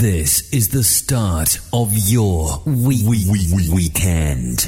This is the start of your week- we- we- weekend.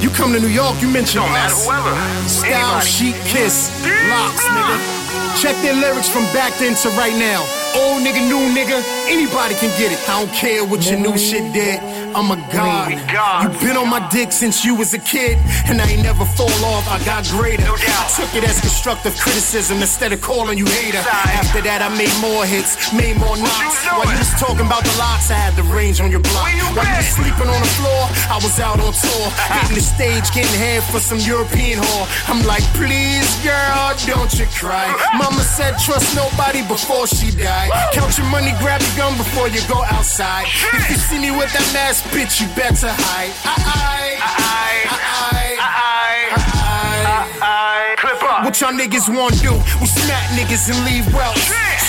You come to New York, you mention Don't us. whoever. Style, Anybody. chic, kiss, locks, nigga. Check their lyrics from back then to right now. Old nigga, new nigga, anybody can get it. I don't care what your new shit did. I'm a god. You been on my dick since you was a kid, and I ain't never fall off. I got greater. No doubt. Took it as constructive criticism instead of calling you hater. After that, I made more hits, made more knocks. you While you was talking about the locks, I had the range on your block. You While you was sleeping on the floor, I was out on tour, getting the stage, getting head for some European whore. I'm like, please, girl, don't you cry. Mama said, trust nobody before she died. Count your money, grab your gun before you go outside. If you see me with that mask, bitch, you better hide. I, I, I, I, I, I. Clip up. What y'all niggas wanna do? We smack niggas and leave welts.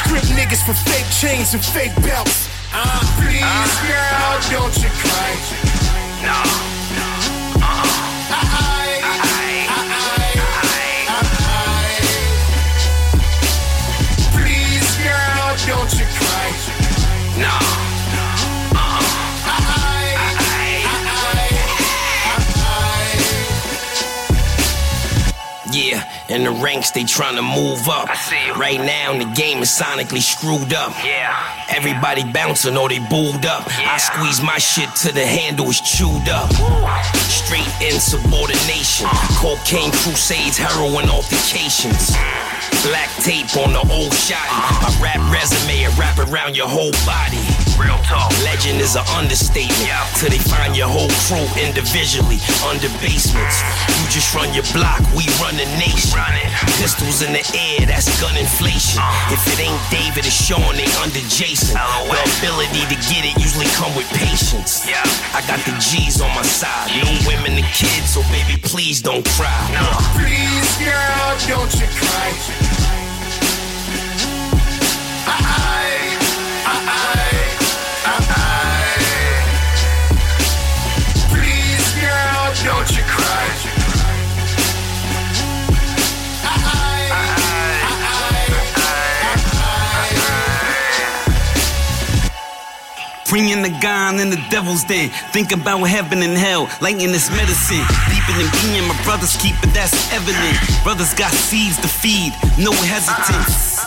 Strip niggas for fake chains and fake belts. Uh, please, girl, don't you cry. No. In the ranks they trying to move up. I see you. Right now the game is sonically screwed up. Yeah. Everybody bouncing or they booed up. Yeah. I squeeze my shit till the handle is chewed up. Straight insubordination. Cocaine crusades, heroin altercations. Black tape on the old shotty. My rap resume, a wrap around your whole body. Real talk. Legend is an understatement. Yeah. Till they find your whole crew individually under basements. You just run your block, we run the nation. Run it. Pistols in the air, that's gun inflation. Uh. If it ain't David, it's Sean, they under Jason. LOL. The ability to get it usually come with patience. Yeah. I got the G's on my side. No women and kids, so baby, please don't cry. No. Please, girl, don't you cry. Please, Bringing the gun in the devil's den. Think about heaven and hell, lighting this medicine. Deeper than being my brothers keep it, that's evident. Brothers got seeds to feed, no hesitance.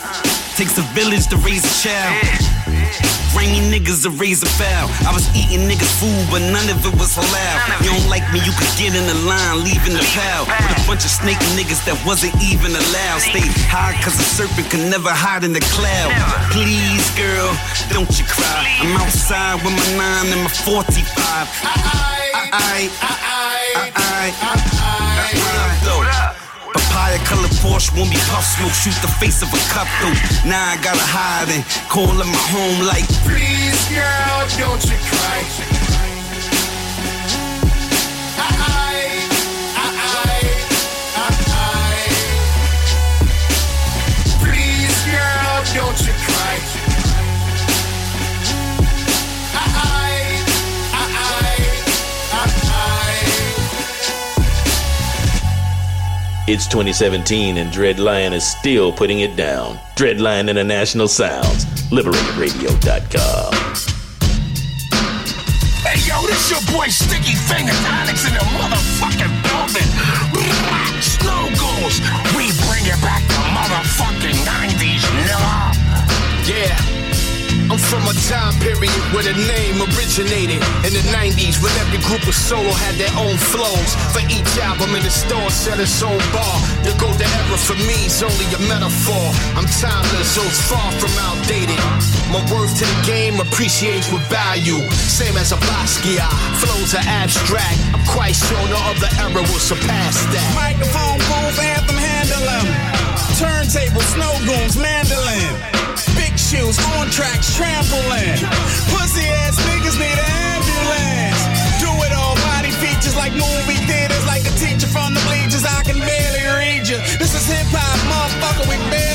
Takes a village to raise a child. Rainy niggas a foul. I was eating niggas' food, but none of it was halal. You don't like me, you could get in the line, leaving the pal. With a bunch of snake niggas that wasn't even allowed. Stay high, cause a serpent can never hide in the cloud. Please, girl, don't you cry. I'm outside with my nine and my 45. I, I, I, I, though. Papaya colored Porsche be puff smoke. Shoot the face of a cup though. Now I gotta hide and call it my home like Please, girl, don't you cry. It's 2017 and Dread Lion is still putting it down. Dread Lion International Sounds, liberateradio.com. Hey, yo, this your boy Sticky Finger Onyx in the motherfucking building. Snow goes. We bring it back to motherfucking I'm from a time period where the name originated in the 90s when every group of solo had their own flows. For each album in the store set its own bar. The golden era for me is only a metaphor. I'm timeless, so it's far from outdated. My worth to the game appreciates with value. Same as a Basquiat, flows are abstract. I'm quite sure no other era will surpass that. Microphone, booth, anthem, handle 'em. Turntable, snow goons, mandolin. Big shoes, on tracks, trampoline. Pussy ass niggas need an ambulance. Do it all, body features like movie theaters, like a teacher from the bleachers. I can barely read you. This is hip hop, motherfucker, we barely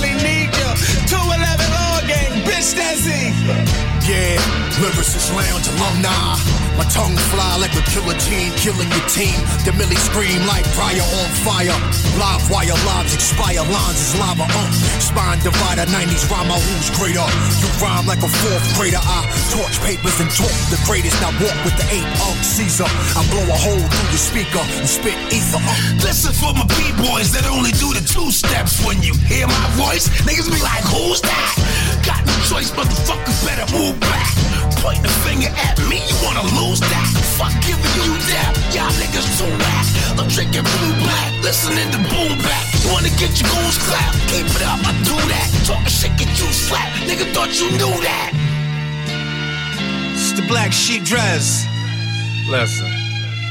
Lyricist Lounge alumni. My tongue fly like a killer gene, killing your team. The millie scream like fire on fire. Live wire lives expire, lines is lava. Uh. Spine divider, 90s rhyme, who's greater? You rhyme like a fourth grader. I torch papers and talk the greatest. Now walk with the eight of Caesar. I blow a hole through your speaker and spit ether. Uh. This is for my b-boys that only do the two steps. When you hear my voice, niggas be like, who's that? Got no choice, motherfuckers better move back. Point the finger at me, you wanna lose that? Fuck giving you that, y'all niggas too whack. I'm drinking blue black, listening to boom back. You wanna get your goons clap? Keep it up, I do that. Talking shit, get you slapped. Nigga thought you knew that. It's the black sheep dress. Listen.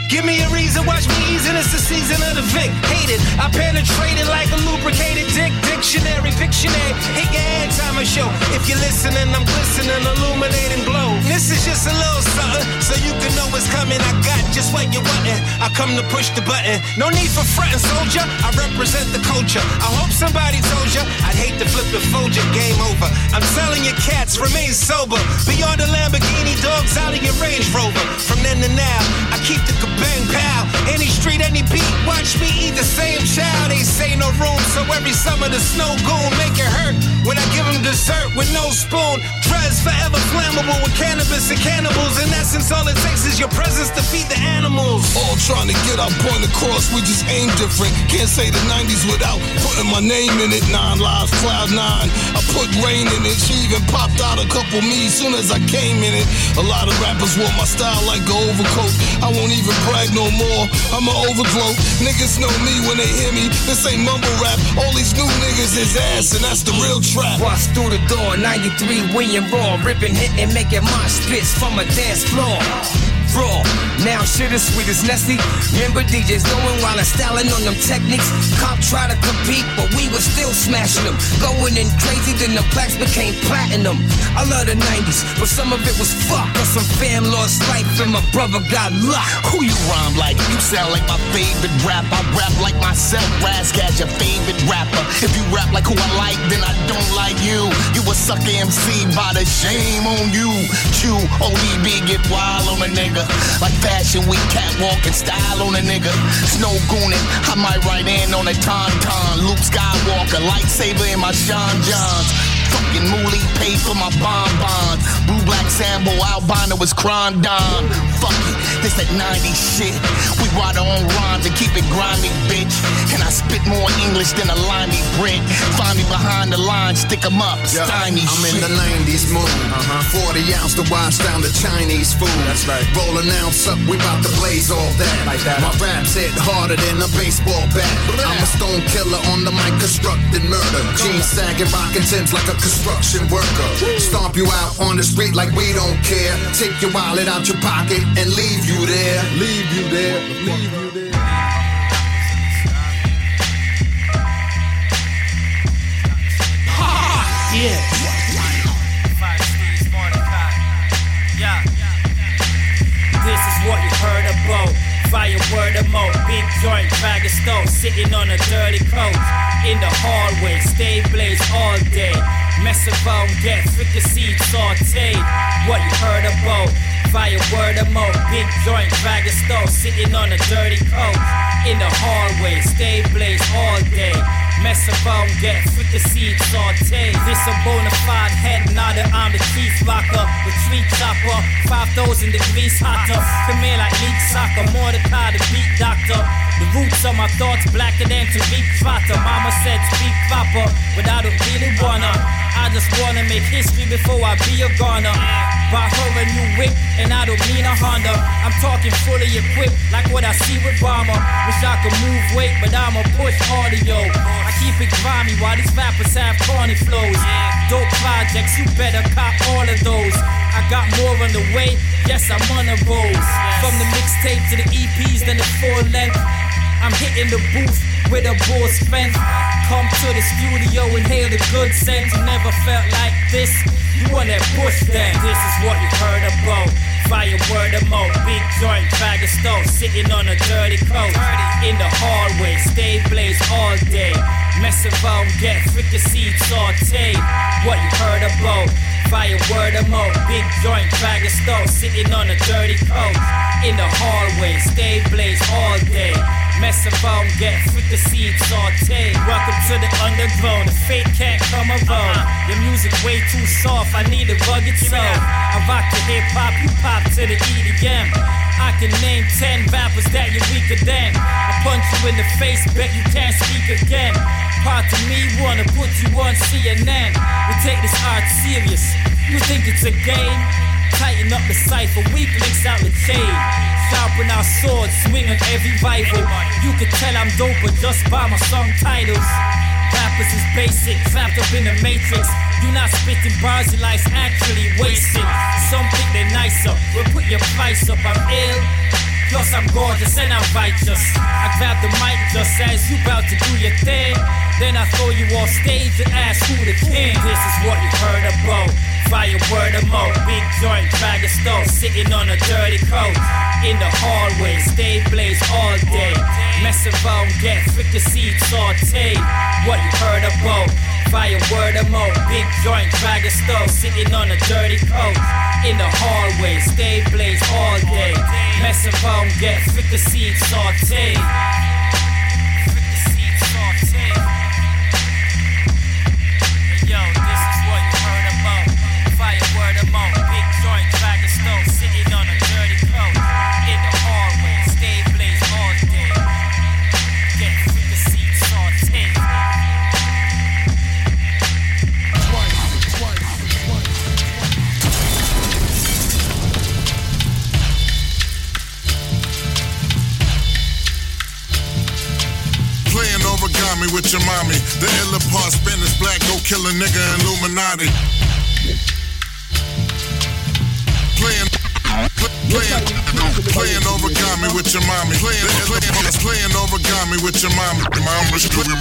Give me a reason, watch me easing. It's the season of the Vic. Hate it. I penetrated like a lubricated dick. Dictionary, Pictionary. Hit your hand time a show. If you're listening, I'm glistening, illuminating glow. This is just a little something, so you can know what's coming. I got just what you wantin'. I come to push the button. No need for fretting, soldier. I represent the culture. I hope somebody told you. I'd hate to flip the fold your game over. I'm telling you, cats, remain sober. Beyond the Lamborghini, dogs out of your Range Rover. From then to now, I keep the bang pow. Any street, any beat, watch me eat the same child. They say no room, so every summer the snow goon make it hurt. When I give them dessert with no spoon, Dress forever flammable with cannabis and cannibals. In essence, all it takes is your presence to feed the animals. All trying to get our point across, we just aim different. Can't say the 90s without putting my name in it. Nine lives, cloud nine. I put rain in it. She even popped out a couple me soon as I came in it. A lot of rappers want my style like an overcoat. I won't even brag no more. I'm an overflow. Niggas know me when they hear me. This ain't mumble rap. All these new niggas is ass, and that's the real trap. Bust through the door, 93 we William Raw, ripping, hitting, making mosh pits from a dance floor. Raw, now shit as sweet as Nestle. Remember DJs going while I'm styling on them techniques. Cop try to compete, but we were still smashing them. Going in crazy, then the blacks became platinum. I love the 90s, but some of it was fuck. Cause some fam lost life and my brother got locked. Who you rhyme like? You sound like my favorite rap. I rap like myself. Razzcast your favorite rapper. If you rap like who I like, then I don't like you. You a sucker MC by the shame on you. Chew ODB get wild on a nigga. Like fashion week catwalk and style on a nigga. Snow gooning, I might write in on a tauntaun. Luke Skywalker, lightsaber in my Sean Johns. Fucking moolie paid for my bonbons. Blue black Sambo albino was Crondon. Fuck it, this that 90s shit. We write our own rhymes and keep it grimy, bitch. And I spit more English than a limey Brit. Find me behind the line, stick 'em up, Yeah, stymie I'm shit. in the 90s mood. Uh-huh. 40 ounce to wash down the Chinese food. That's right. Roll an ounce up, we bout to blaze all that. Like that. My raps hit harder than a baseball bat. I'm a stone killer on the mic, constructing murder. Jeans sagging, rocking Timbs like a construction worker. Stomp you out on the street like we don't care. Take your wallet out your pocket and leave you there. Leave you there. Leave you there. Yeah. Yeah. This is what you heard about. Fire word of mouth, big joint, bag of stove, sitting on a dirty coat. In the hallway, stay blaze all day. Mess around, get fricassee sauteed. What you heard about? Fire word of mouth, big joint, bag of stove, sitting on a dirty coat. In the hallway, stay blaze all day. Mess around, get fricassee sauteed. This a bona fide head nodder, I'm the chief rocker, the tree chopper, 5,000 degrees hotter. Come here like leak soccer, Mordecai the beat doctor. The roots of my thoughts blacker than to Tariq Trotter. Mama said speak proper, but I don't really wanna. I just wanna make history before I be a goner. Buy her a new whip, and I don't mean a Honda. I'm talking fully equipped, like what I see with Obama. Wish I could move weight, but I'ma push audio. I keep it grimy while these rappers have corny flows. Dope projects, you better cop all of those. I got more on the way, yes, I'm on a roll. From the mixtape to the EPs, then the full length. I'm hitting the booth with a bull strength. Come to the studio and the good sense. You never felt like this. You want that bush then. This is what you heard about. Fire word of mouth, big joint, bag of stove, sitting on a dirty coat. In the hallway, stay blaze all day. Mess around, get fricassee sauteed. What you heard about? Fire word of mouth, big joint, bag of stove, sitting on a dirty coat. In the hallway, stay blaze all day. Mess around, get fricassee saute. Welcome to the underground, the fate can't come around. Your music way too soft, I need a rugged soul. I rock the hip hop, you pop to the EDM. I can name 10 rappers that you're weaker than. I punch you in the face, bet you can't speak again. Part of me wanna put you on CNN. We take this art serious. You think it's a game? Tighten up the cipher, weak links out the chain. Sharpen our swords, swing on every rival. You can tell I'm doper just by my song titles. Rappers is basic, trapped up in the matrix. You not spitting bars, your life's actually wasted. Some think they're nicer, but put your price up, I'm ill. Plus I'm gorgeous and I'm righteous. I grab the mic just as you about to do your thing. Then I throw you off stage and ask who the king. This is what you heard about. Fire word of mouth, big joint, bag of stove, sitting on a dirty coat. In the hallway, stay blaze all day. Mess around, get fricassee saute. What you heard about? Fire word of mouth, big joint, bag of stove, sitting on a dirty coat. In the hallway, stay blaze all day. Mess around, get fricassee saute. Fricassee origami with your mommy. The illa part Spanish black, go kill a nigga Illuminati. Playing. Playing, playing origami with your mommy. Playing, playing, origami with your mommy.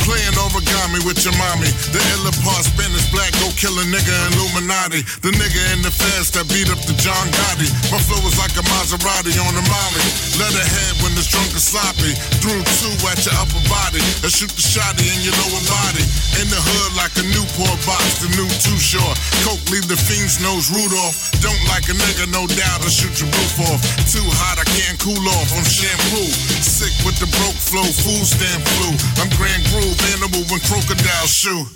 Playing origami with your mommy. The illa part Spanish black, go kill a nigga Illuminati. The nigga in the fast that beat up the John Gotti. My flow is like a Maserati on a Molly. Let her head when it's drunk and sloppy. Through two at your upper body. And shoot the shotty in your lower body. In the hood like a Newport box, the new too short. Coke leave the fiend's nose Rudolph. Don't like a nigga, no doubt, I'll shoot your roof off. Too hot, I can't cool off. I'm shampoo. Sick with the broke flow, food stamp flu. I'm Grand Groove, animal when crocodile shoe.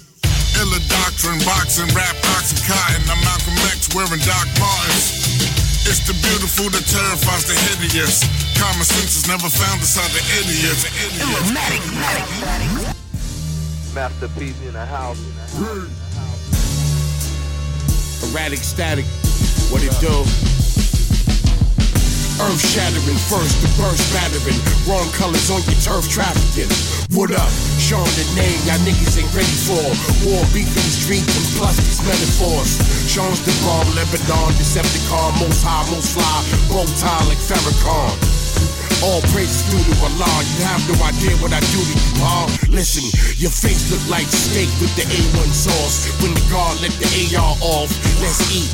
Illa doctrine, boxing, rap, oxycontin. I'm Malcolm X wearing Doc Martens. It's the beautiful that terrifies the hideous. Common sense is never found beside the idiots. Masterpiece in the house. Erratic static, what it do? Earth shattering, first the burst battering. Wrong colors on your turf trafficking. What up? Showing the name y'all niggas ain't ready for. War beef in the street and plus these metaphors. Sean's the bomb, Lebanon, Decepticon, most high, most fly, bow tie like Farrakhan. All praises due to Allah. You have no idea what I do to you, huh? Listen, your face look like steak with the A1 sauce. When the guard let the AR off, let's eat.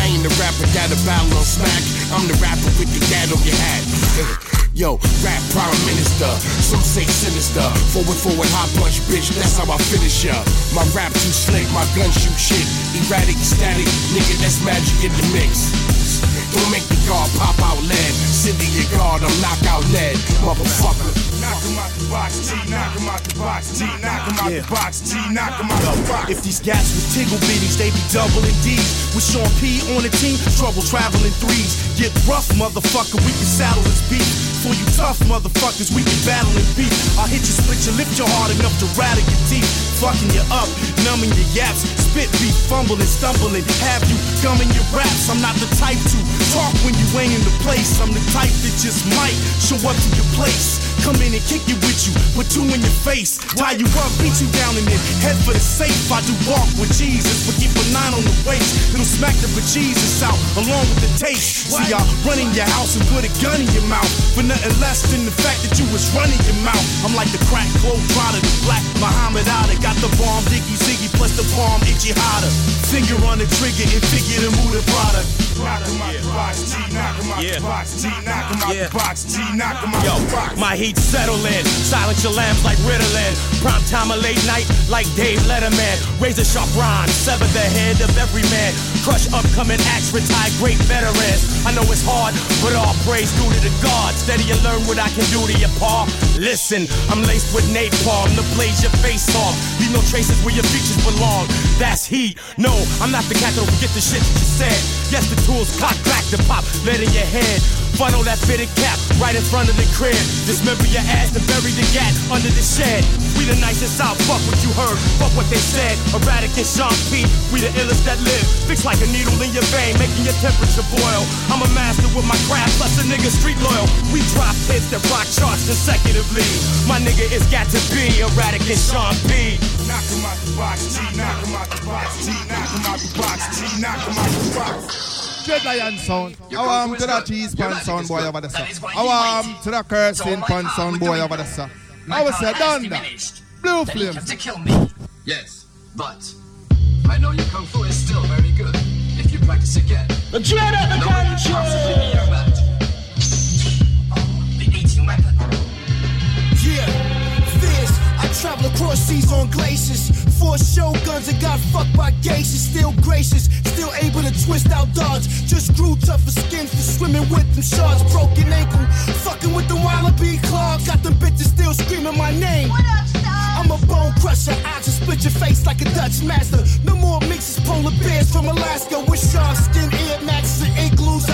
I ain't the rapper that'll battle on smack. I'm the rapper with the gat on your hat. Yo, rap prime minister, some say sinister. Forward, forward, hot punch, bitch, that's how I finish ya. My rap too slick, my gun shoot shit. Erratic, static, nigga, that's magic in the mix. Don't make the guard pop out lead. Cindy your guard, I'm knockout lead, motherfucker. Knock him out the box, G, knock him out the box, G, knock him out the box, G, knock him out the box. If these gats was tickle bitties, they be doubling D's. With Sean P on the team, trouble traveling threes. Get rough, motherfucker, we can saddle this beat. For you tough motherfuckers, we can battle and beat. I'll hit you, split you, lift you hard enough to rattle your teeth. Fucking you up, numbing your yaps. Spit beat, fumbling, stumbling. Have you gumming your raps? I'm not the type to talk when you ain't in the place. I'm the type that just might show up to your place. Come in and kick it with you, put two in your face. Tie you up, beat you down, and then head for the safe. I do walk with Jesus, but keep a nine on the waist. It'll smack the bejesus out along with the taste. See, y'all running your house and put a gun in your mouth for nothing less than the fact that you was running your mouth. I'm like the crack glow trotter, the black Muhammad Ali. Got the bomb, Diggy Ziggy, plus the palm, itchy hotter. Finger on the trigger and figure to move the product. Knock him out the box, G, knock him out the box, G, knock him out the box, G, knock him out Yo, the box. my heat settle in. Silence your lambs like Ritalin. Prime time or late night like Dave Letterman. Razor sharp rhyme, sever the head of every man. Crush upcoming acts, retire great veterans. I know it's hard, but all praise due to the gods. Steady and learn what I can do to your paw. Listen, I'm laced with napalm to blaze your face off. Leave no traces where your features belong. That's heat. No, I'm not the cat that'll forget the shit that you said. Yes, the tools cock back to pop, lead in your head. Funnel that fitted cap right in front of the crib. Dismember your ass and bury the gat under the shed. We the nicest out, fuck what you heard, fuck what they said. Erratic and Sean P, we the illest that live. Fix like a needle in your vein, making your temperature boil. I'm a master with my craft, plus a nigga street loyal. We drop hits that rock charts consecutively. My nigga is got to be erratic and Sean P. Knock him out the box, G, knock him out the box, G, knock him out the box, G, knock him out the box. Dread Lion sound. I want um, um, to that cheese pan sound boy over the sir. I want to that cursing pan sound boy over the sir. I was say Donda. Blue flames. to kill me. Yes, but I know your kung fu is still very good. If you practice again, The dread of the no one travel across seas on glaciers. Four shoguns and got fucked by geishas. Still gracious, still able to twist out dodge. Just grew tougher skin for swimming with them sharks. Broken ankle, fucking with the wallaby claw. Got them bitches still screaming my name. What up, I'm a bone crusher. I just split your face like a Dutch master. No more mixes, polar bears from Alaska with shark skin, ear maxes, and igloos.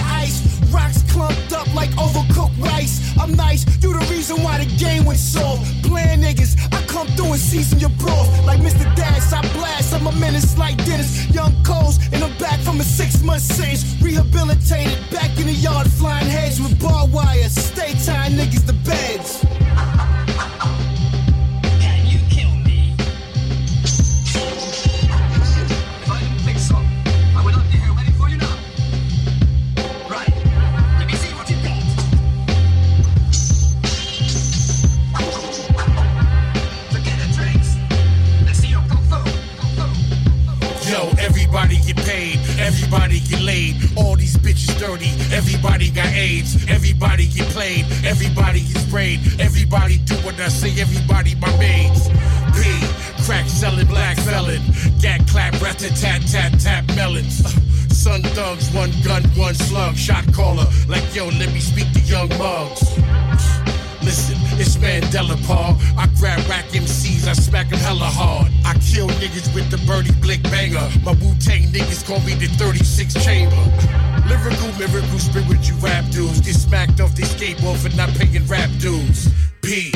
Rocks clumped up like overcooked rice. I'm nice, you the reason why the game went soft. Playing niggas, I come through and season your broth. Like Mr. Dash, I blast. I'm a menace like Dennis. Young Coles, and I'm back from a six month sentence. Rehabilitated, back in the yard, flying heads with barbed wire. Stay tying niggas to beds. Everybody get laid. All these bitches dirty, everybody got AIDS, everybody get played, everybody get sprayed, everybody do what I say, everybody my maids. B, crack selling black felon, gat clap, rat tat tat tap melons. Uh, Sun thugs, one gun, one slug, shot caller. Like yo, let me speak to young mugs. Listen, it's Mandela Paul. I grab rack MCs, I smack them hella hard. I kill niggas with the birdie blick banger. My Wu Tang niggas call me the 36 chamber. Lyrical, miracle, spiritual rap dudes. Get smacked off they skateboard for not paying rap dues. P.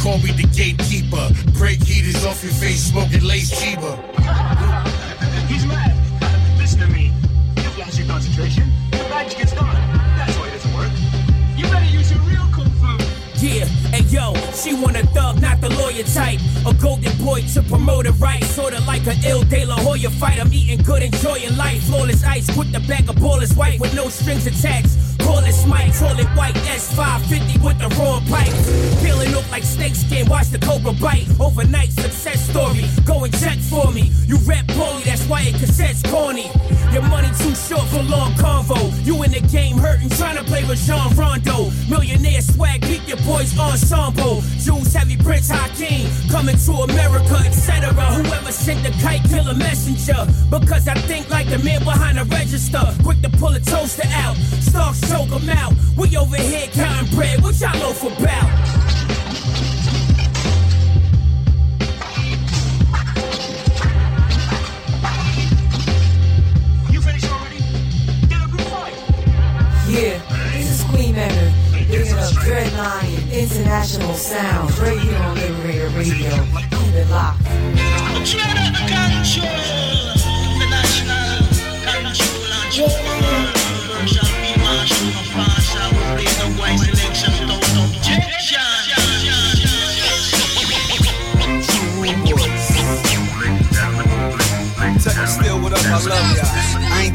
Call me the gatekeeper. Break heaters off your face, smoking lace cheaper. He's mad. Listen to me. You've lost your concentration. Yeah, yo, she want a thug, not the lawyer type. A golden boy to promote it right. Sorta like a ill De La Hoya fight. I'm eating good, enjoying life. Flawless ice, quick the bag of ballers white with no strings attached. Call it Smite, call it white S550 with the raw pipe. Peeling up like snake skin, watch the cobra bite. Overnight success story, go and check for me. You rap poorly, that's why it cassette's corny. Your money too short for long convo. You in the game hurting, trying to play with Jean Rondo. Millionaire swag, keep your boys ensemble. Juice heavy Prince Hakeem, coming to America, etc. Whoever sent the kite, kill a messenger. Because I think like the man behind the register. Quick to pull a toaster out, stocks choke 'em out. We over here counting bread, what y'all loaf about? You finished already? Get a good fight. Yeah, this is Queen Mender, bringing up Dread Lion International Sound here on Liberator Radio. Keep it locked. You still what up, I love y'all.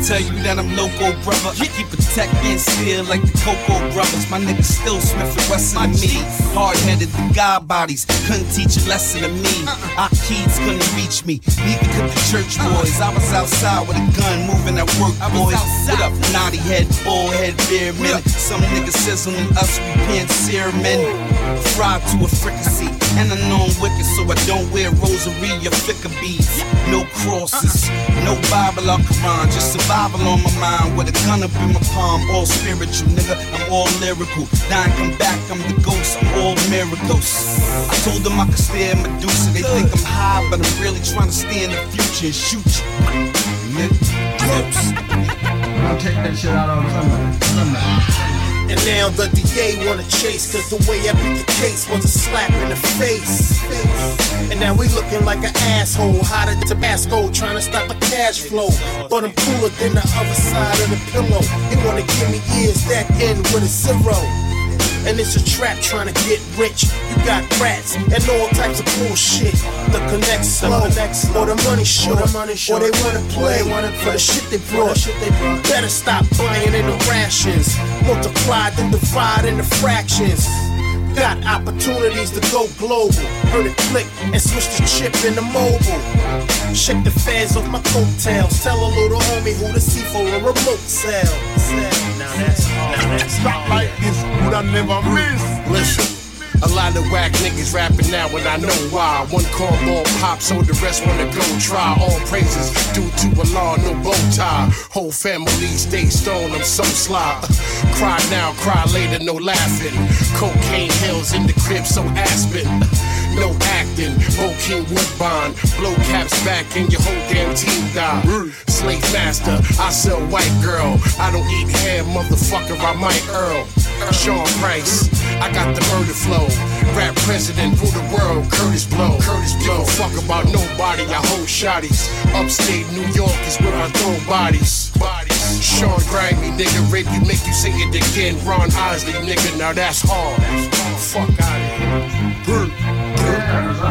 Tell you that I'm loco, brother. I keep a tech and steel like the Coco brothers. My niggas still Smith and Wesson to me. Hard headed, the God bodies couldn't teach a lesson to me. Our kids couldn't reach me, neither could the church boys. I was outside with a gun, moving at work, boys. What up, naughty head, bull head, beer men? Some niggas sizzling us, we paying men. Fried to a fricassee, and I know I'm wicked, so I don't wear rosary or flicker beads. No crosses, no Bible or Quran, just survival on my mind with a gun up in my palm. All spiritual, nigga, I'm all lyrical. Dying, come back, I'm the ghost, I'm all miracles. I told them I could stare at Medusa, they think I'm high, but I'm really trying to stay in the future and shoot you. I'll take that shit out on somebody. And now the DA wanna chase, cause the way I beat the case was a slap in the face. And now we looking like an asshole, hot at Tabasco, trying to stop a cash flow. But I'm cooler than the other side of the pillow. They wanna give me years that end with a zero. And it's a trap trying to get rich. You got rats and all types of bullshit. The connect slow, or the money short, or they wanna play for the shit they brought. Better stop buying in the rations. Multiply, then divide into fractions. Got opportunities to go global. Heard it click and switch the chip in the mobile. Shake the fans off my coattails. Tell a little homie who to see for a remote sale. Now that's now that's Stop like this, would I never miss? Listen. A lot of whack niggas rapping now and I know why. One cornball pop, so the rest wanna go try. All praises due to a law, no bow tie. Whole family stay stone, I'm so sly. Cry now, cry later, no laughing. Cocaine hills in the crib, so Aspen. No acting, Bokeem Woodbine. Blow caps back and your whole damn team die. Slave master, I sell white girl. I don't eat ham, motherfucker, I might Earl. Sean Price, I got the murder flow. Rap president, rule the world, Kurtis Blow. Kurtis Blow, fuck about nobody, I hold shotties. Upstate New York is where I throw bodies. Bodies. Sean Grimy, nigga, rape you, make you sing it again. Ron Isley, nigga, now that's hard. Fuck out of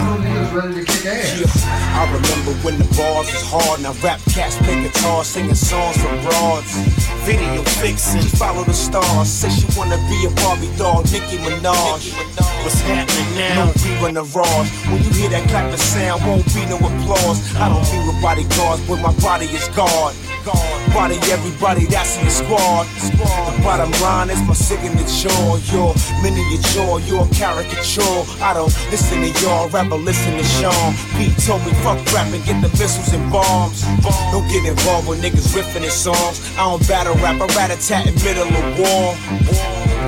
here. Yeah, I remember when the bars was hard. Now rap cats play guitar, singing songs for broads. Video vixen, follow the stars. Says she wanna be a Barbie doll, Nicki Minaj. What's happening now? No rerun the raws. When you hear that clapping sound, won't be no applause. I don't be with bodyguards, but my body is guard. Body everybody that's in the squad. The bottom line is my signature. Your miniature, your caricature. I don't listen to y'all, rapper, listen to Sean. Pete told me fuck rap and get the missiles and bombs. Don't get involved with niggas riffing in songs. I don't battle rap, I rat a tat in middle of war.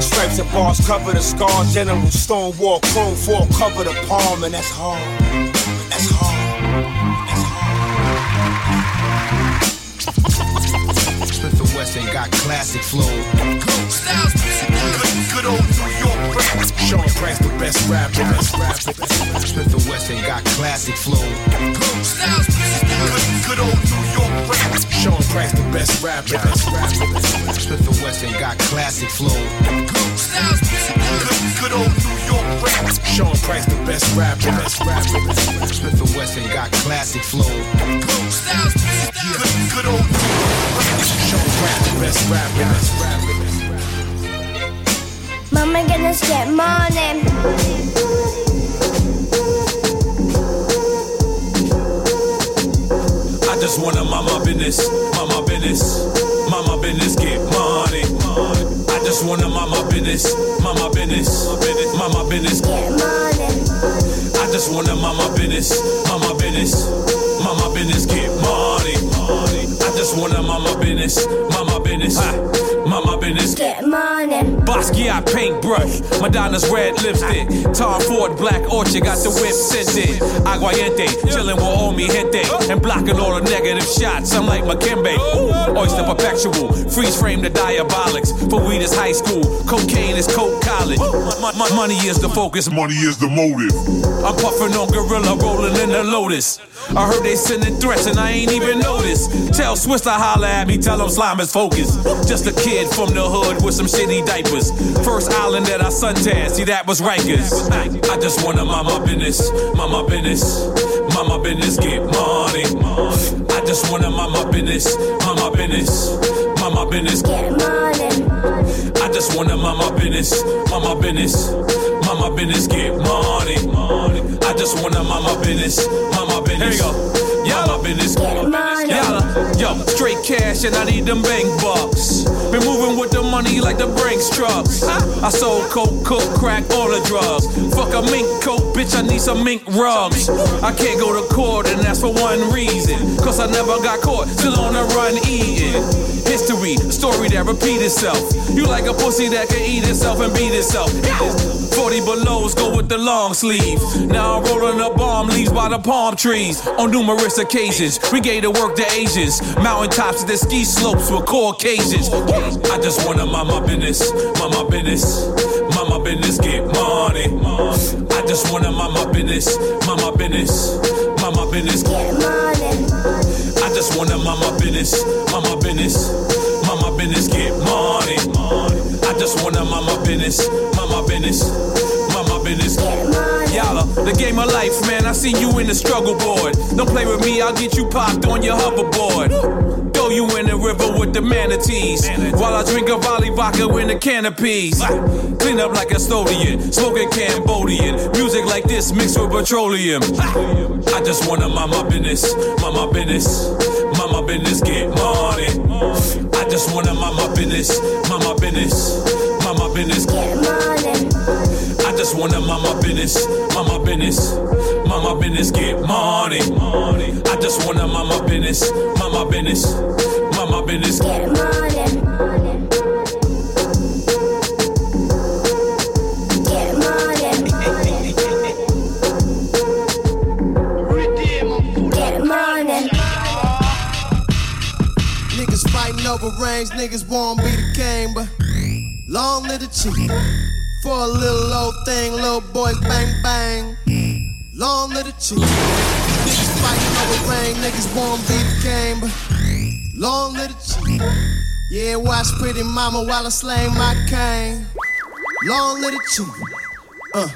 Stripes and bars cover the scars. General Stonewall, Chrome 4 cover the palm, and that's hard. That's hard. Smith and Wesson got classic flow. Styles, good old New York. Sean Price, the best rapper. Smith and Wesson got classic flow. Good old New York rap. Sean Price, the best rapper. Smith and Wesson got classic flow. Good old New York rap. Sean Price, the best rapper. Smith and Wesson got classic flow. Good old New York rap. Sean Price, the best rapper. Mama gonna get money. I just wanna my business, my business, my business, get money. I just wanna my business, my business, my business, get money. I just wanna my business, my business, my business, get money. I just wanna mind my business, mind my business, mind my business, Get money. Basquiat paintbrush, Madonna's red lipstick. Tom Ford Black Orchid got the whip scented. Aguayente, chillin' with all mi gente. And blocking all the negative shots. I'm like Dikembe. Ooh, oyster perpetual. Freeze frame the diabolics. For weed is high school. Cocaine is coke college. My, my- money is the focus. Money is the motive. I'm puffing on gorilla, rolling in the lotus. I heard they sending threats and I ain't even noticed. Tell Swiss to holler at me, tell him slime is focused. Just a kid from the hood with some shitty diapers. First island that I suntan, see that was Rikers. I just wanna mind my business, mind my business, mind my business, get money. I just wanna mind my business, mind my business, mind my business, Get money. I just just wanna mind my business, mind my business, mind my business, get money. I just wanna mind my business, mind my business. Here we go. Mind my business, Yalla, yo, straight cash and I need them bank bucks. Been moving with the money like the Brinks trucks. I sold coke, coke, crack, all the drugs. Fuck a mink coat, bitch, I need some mink rugs. I can't go to court and that's for one reason. Cause I never got caught, still on the run eating. History, a story that repeat itself. You like a pussy that can eat itself and beat itself. 40 belows go with the long sleeve. Now I'm rolling up bomb leaves by the palm trees. On numerous occasions, we gave to work the Asians. Mountaintops to the ski slopes with Caucasians. I just wanna mind my business, mind my business, mind my business, get money. I just wanna mind my business, mind my business, mind my business, get money. I just wanna mind my business, mind my business, mind my business, get money. I just wanna mind my business, mind my business, mind my business. Yalla, the game of life, man. I see you in the struggle board. Don't play with me, I'll get you popped on your hoverboard. Throw you in the river with the manatees. While I drink a volley vodka in the canopies. Clean up like a custodian, smoking Cambodian. Music like this mixed with petroleum. I just wanna mind my business, mind my business, mind my business, get money. I just wanna mind my business, mind my business, mind my business, get money. I just wanna mind my business, mind my business, mind my business, get money. I just wanna mind my business, mind my business, mind my business, get money. Get money, get money. Niggas fighting over rings, niggas won't be the game, but long live the chief. For a little old thing, little boys bang bang. Long live the chief. Niggas fighting over ring, niggas won't be the game, but long live the chief. Yeah, watch pretty mama while I slang my cane. Long little chief. Uh,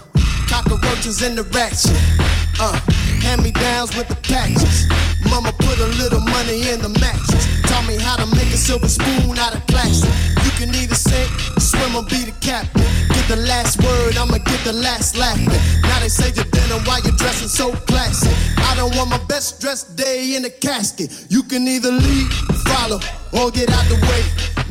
cockroaches in the ratchet. Uh, hand me downs with the patches. Mama put a little money in the mattress. Taught me how to make a silver spoon out of plastic. You can either sink, swim, or be the captain. Get the last word, I'ma get the last laughing. Now they say your dinner while you're dressing so classy. I don't want my best dressed day in a casket. You can either lead, follow, or get out the way.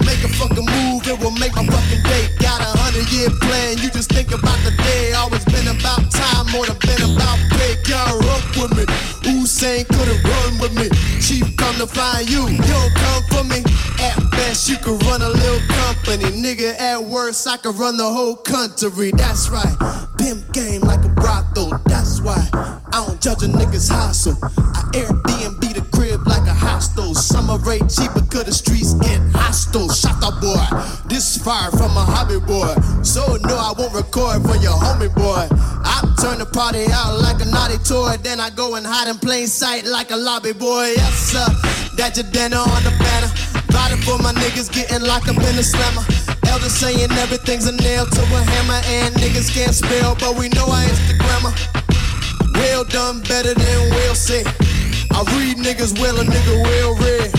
Make a fucking move, it will make my fucking day. Got a hundred year plan, you just think about the day. Always been about time, more than been about pay. Y'all rock with me. Usain couldn't run with me. Chief come to find you, you don't come for me. At best, you could run a little company. Nigga, at worst, I could run the whole country. That's right. Pimp game like a brothel. That's why I don't judge a nigga's hustle. I Airbnb the crib like a hostel. Summer rate cheaper, cause the streets get hostile. Shut up, boy. This fire from a hobby boy. So no, I won't record for your homie boy. I turn the party out like a naughty toy. Then I go and hide in plain sight like a lobby boy. Yes, sir. That your dinner on the banner. Riding for my niggas getting locked up in the slammer. Elders saying everything's a nail to a hammer. And niggas can't spell, but we know I Instagrammer. Well done, better than well said. I read niggas well, a nigga well read.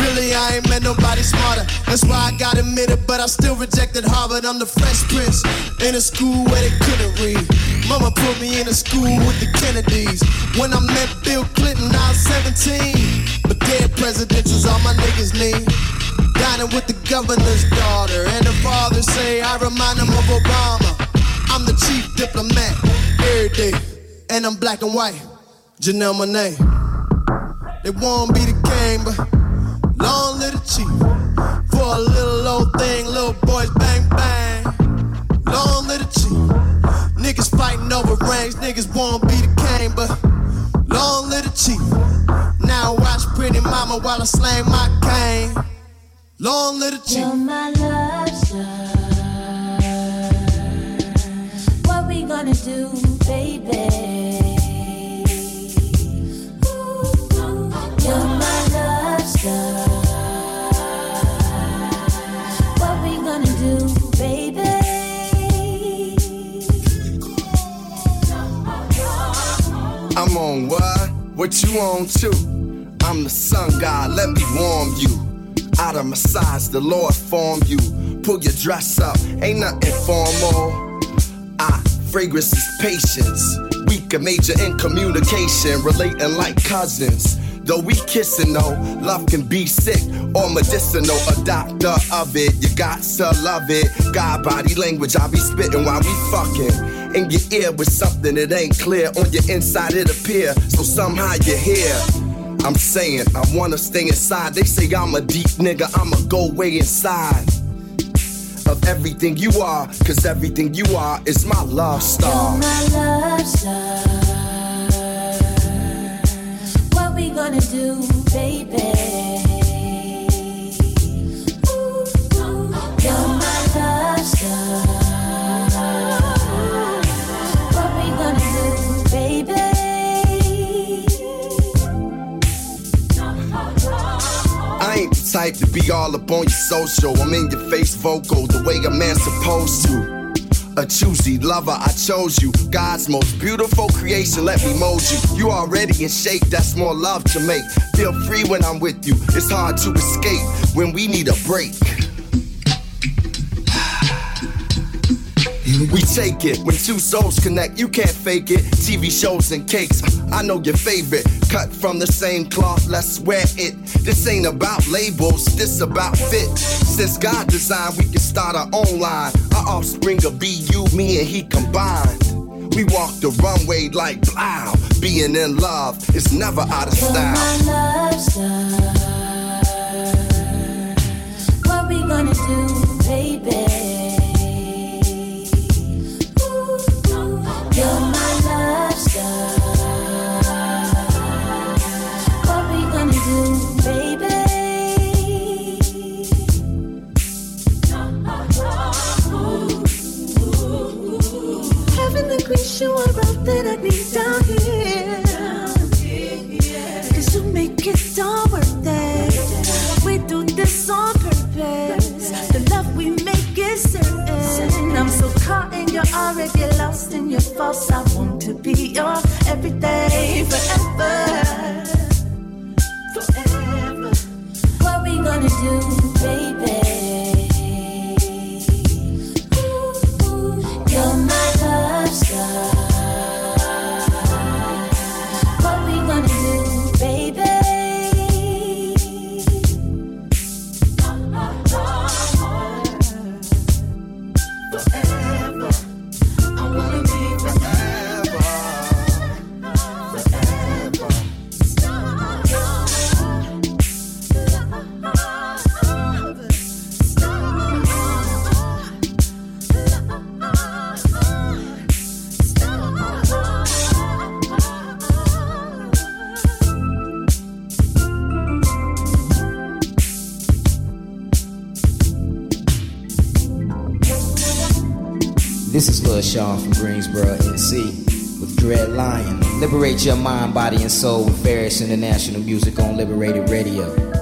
Really, I ain't met nobody smarter. That's why I got admitted, but I still rejected Harvard. I'm the Fresh Prince in a school where they couldn't read. Mama put me in a school with the Kennedys. When I met Bill Clinton, I was 17. But dead presidents all my niggas need. Dining with the governor's daughter, and the father say I remind him of Obama. I'm the chief diplomat every day, and I'm black and white. Janelle Monae. They won't be the king, but long live the chief. For a little old thing, little boys bang bang. Long live the chief. Niggas fighting over rings, niggas won't be the king, but long live the chief. Now watch pretty mama while I slang my cane. Long live the chief. You're my love What we gonna do, baby? I'm on what? What you on too? I'm the sun god, let me warm you. Out of my size, the Lord formed you. pull your dress up. Ain't nothing formal. Ah, fragrance is patience. Weak and major in communication, relating like cousins. Though we kissing though, love can be sick or medicinal. A doctor of it, you got to love it. God body language, I be spitting while we fucking. In your ear with something that ain't clear. On your inside it appear, so somehow you're here. I'm saying I wanna stay inside. They say I'm a deep nigga, I'ma go way inside of everything you are, cause everything you are is my love star. You're my love star. I ain't the type to be all up on your social. I'm in your face vocal, the way a man's supposed to. A choosy lover, I chose you. God's most beautiful creation, let me mold you. You already in shape, that's more love to make. Feel free when I'm with you. It's hard to escape when we need a break. We take it when two souls connect, you can't fake it. TV shows and cakes, I know your favorite. Cut from the same cloth, let's wear it. This ain't about labels, this about fit. Since God designed, we can start our own line. Our offspring will be you, me, and he combined. We walk the runway like plow. Being in love is never out of You're my love star. What we gonna do, that I need down here. Cause you make it all worth it. We do this on purpose. The love we make is certain. I'm so caught in your already lost in your false. I want to be your everything forever. Forever. What we gonna do, baby? This is Lil Sean from Greensboro, NC, with Dread Lion. Liberate your mind, body, and soul with Ferris International Music on Liberated Radio.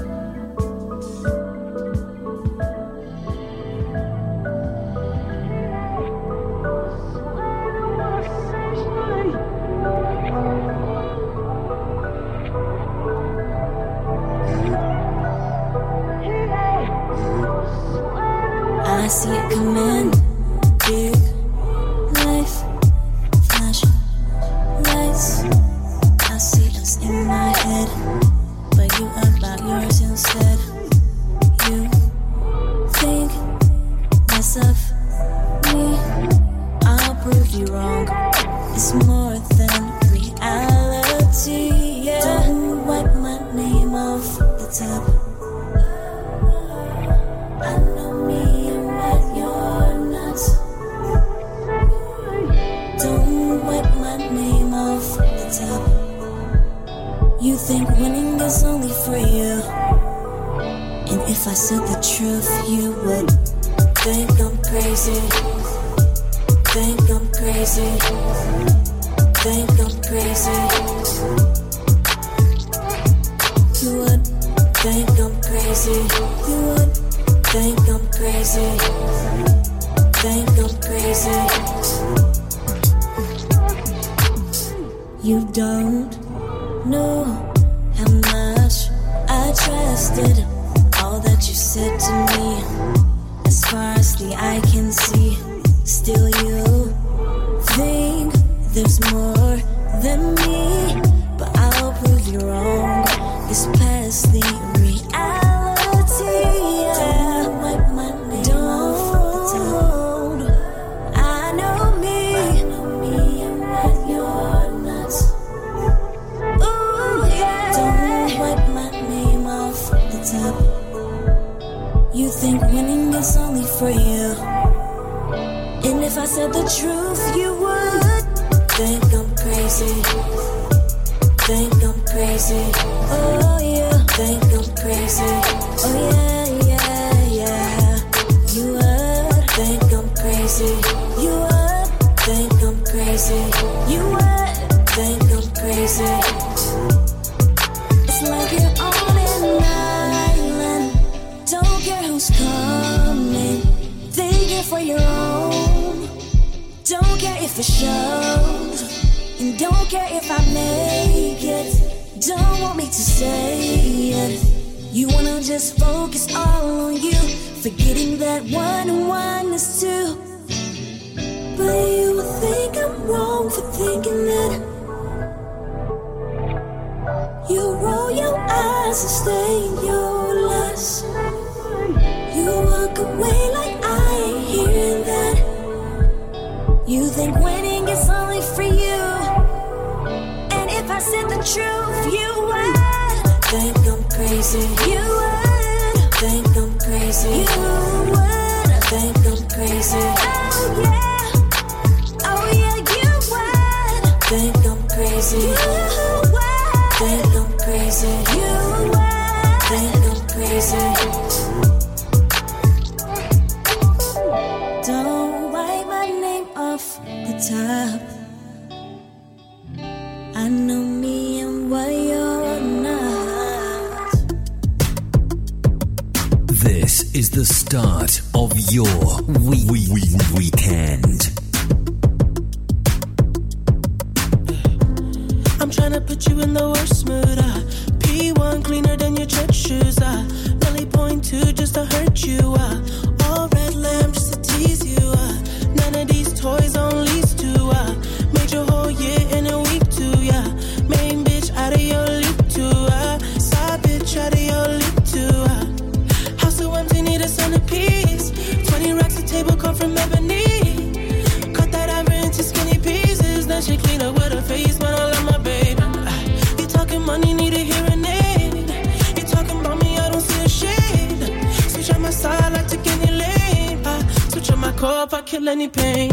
kill any pain.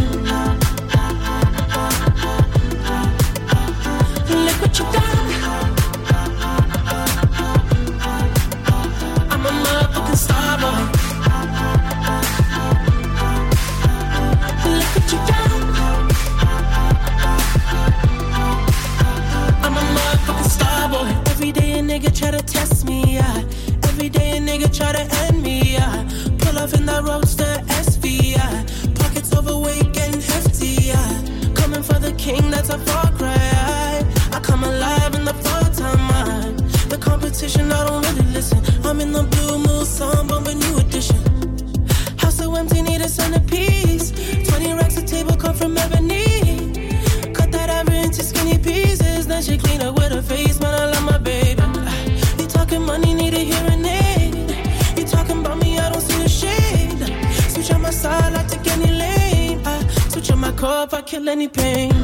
Look what you got. any pain.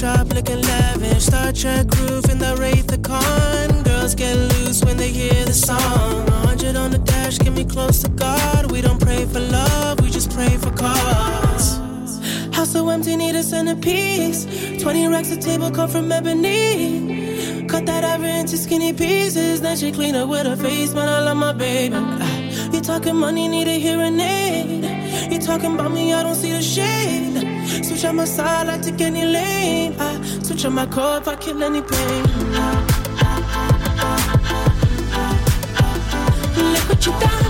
shop looking lavish. Star Trek roof in the Wraith the Con. Girls get loose when they hear the song. 100 on the dash, get me close to God. We don't pray for love, we just pray for cause. House so empty, need a centerpiece. 20 racks of table cut from ebony. Cut that ever into skinny pieces. Then she clean up with her face, but I love my baby. Ah, you talking money, need a hearing aid. You talking about me, I don't see the shade. Switch on my side, I take any lane. I switch on my core if I kill any pain. Ah, ah, Look what you done.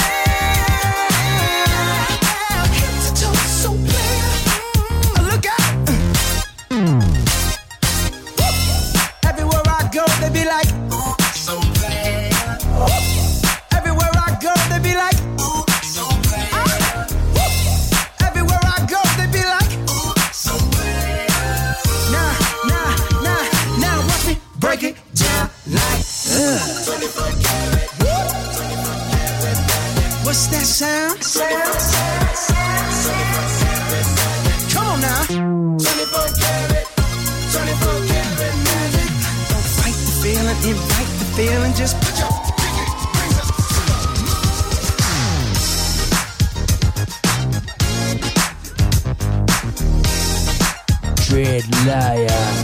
Sound? Come on now. 24 karat, 24 karat magic. Don't fight the feeling, invite the feeling. Just put your Dread liar.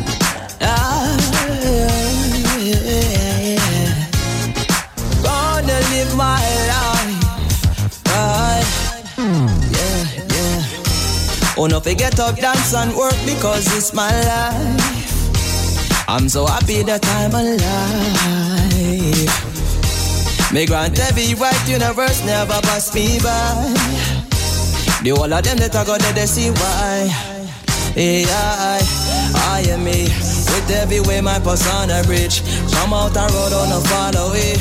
Oh, no, forget up, dance and work because it's my life. I'm so happy that I'm alive. May grant every right universe never pass me by. The whole of them that I got there, they see why. Yeah, I, am me. With every way my persona rich. Come out and road on a fall away.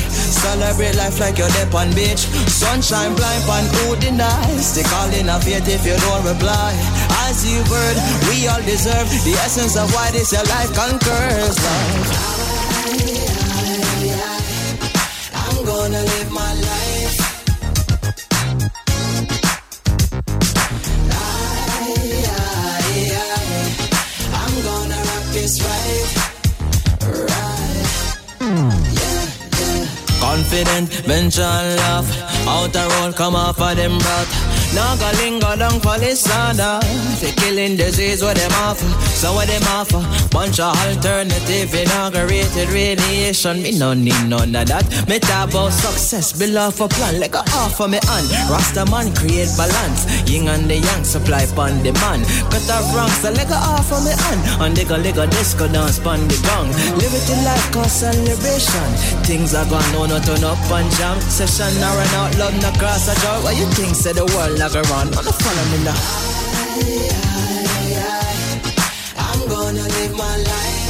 Celebrate life like you're dead on beach. Sunshine blind pan who deny. They call in a faith if you don't reply. As you word, we all deserve the essence of why this your life conquers love. I'm gonna live my life. Confident, venture and laugh. Out the road, come off of them route. Now linger down for this order. The killing disease what them offer. So what them offer? Bunch of alternative inaugurated radiation. Me no need none of that. Me talk about success, below for plan. Like a offer me on. Rasta man create balance. Ying and the yang supply pon demand. Cut off wrong, so like a offer me on. And they go disco dance pon the gong. Live it life cause celebration. Things are gone on, no turn up and jam. Session now run out, love no cross a joy. What you think say the world run. I'm. I, I, I, I'm gonna live my life.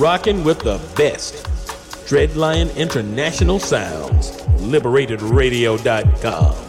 Rocking with the best. Dreadlion International Sounds. LiberatedRadio.com.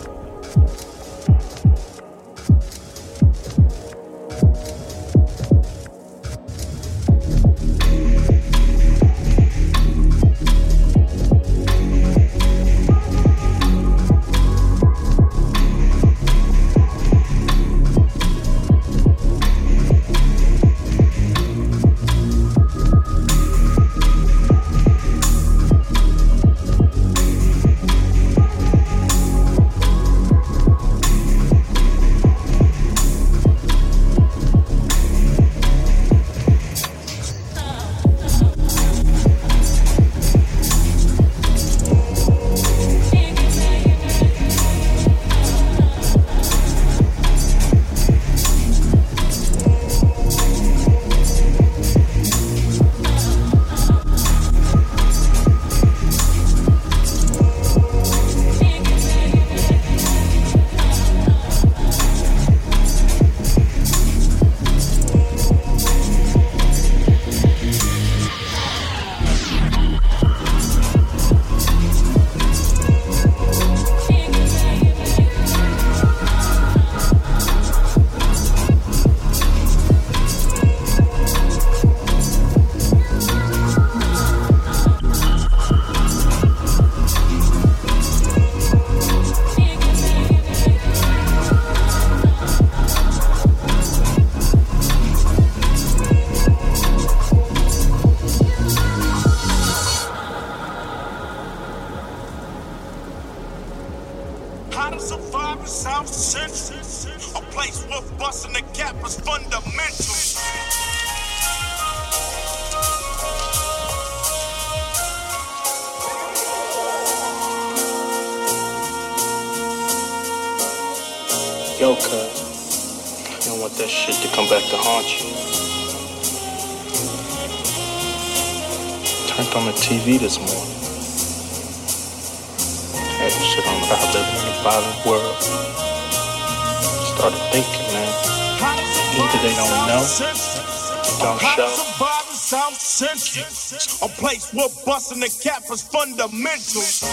We're busting the cap for fundamentals.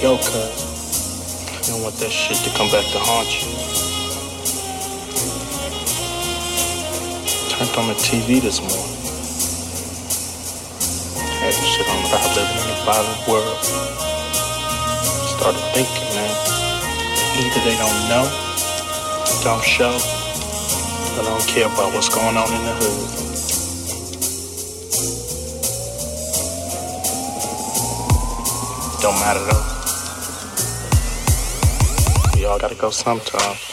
Yo, cut. You don't want that shit to come back to haunt you. Turned on the TV this morning. Had shit on about living in the violent world. Thinking, man. Either they don't know, don't show, or don't care about what's going on in the hood. Don't matter though. We all gotta go sometime.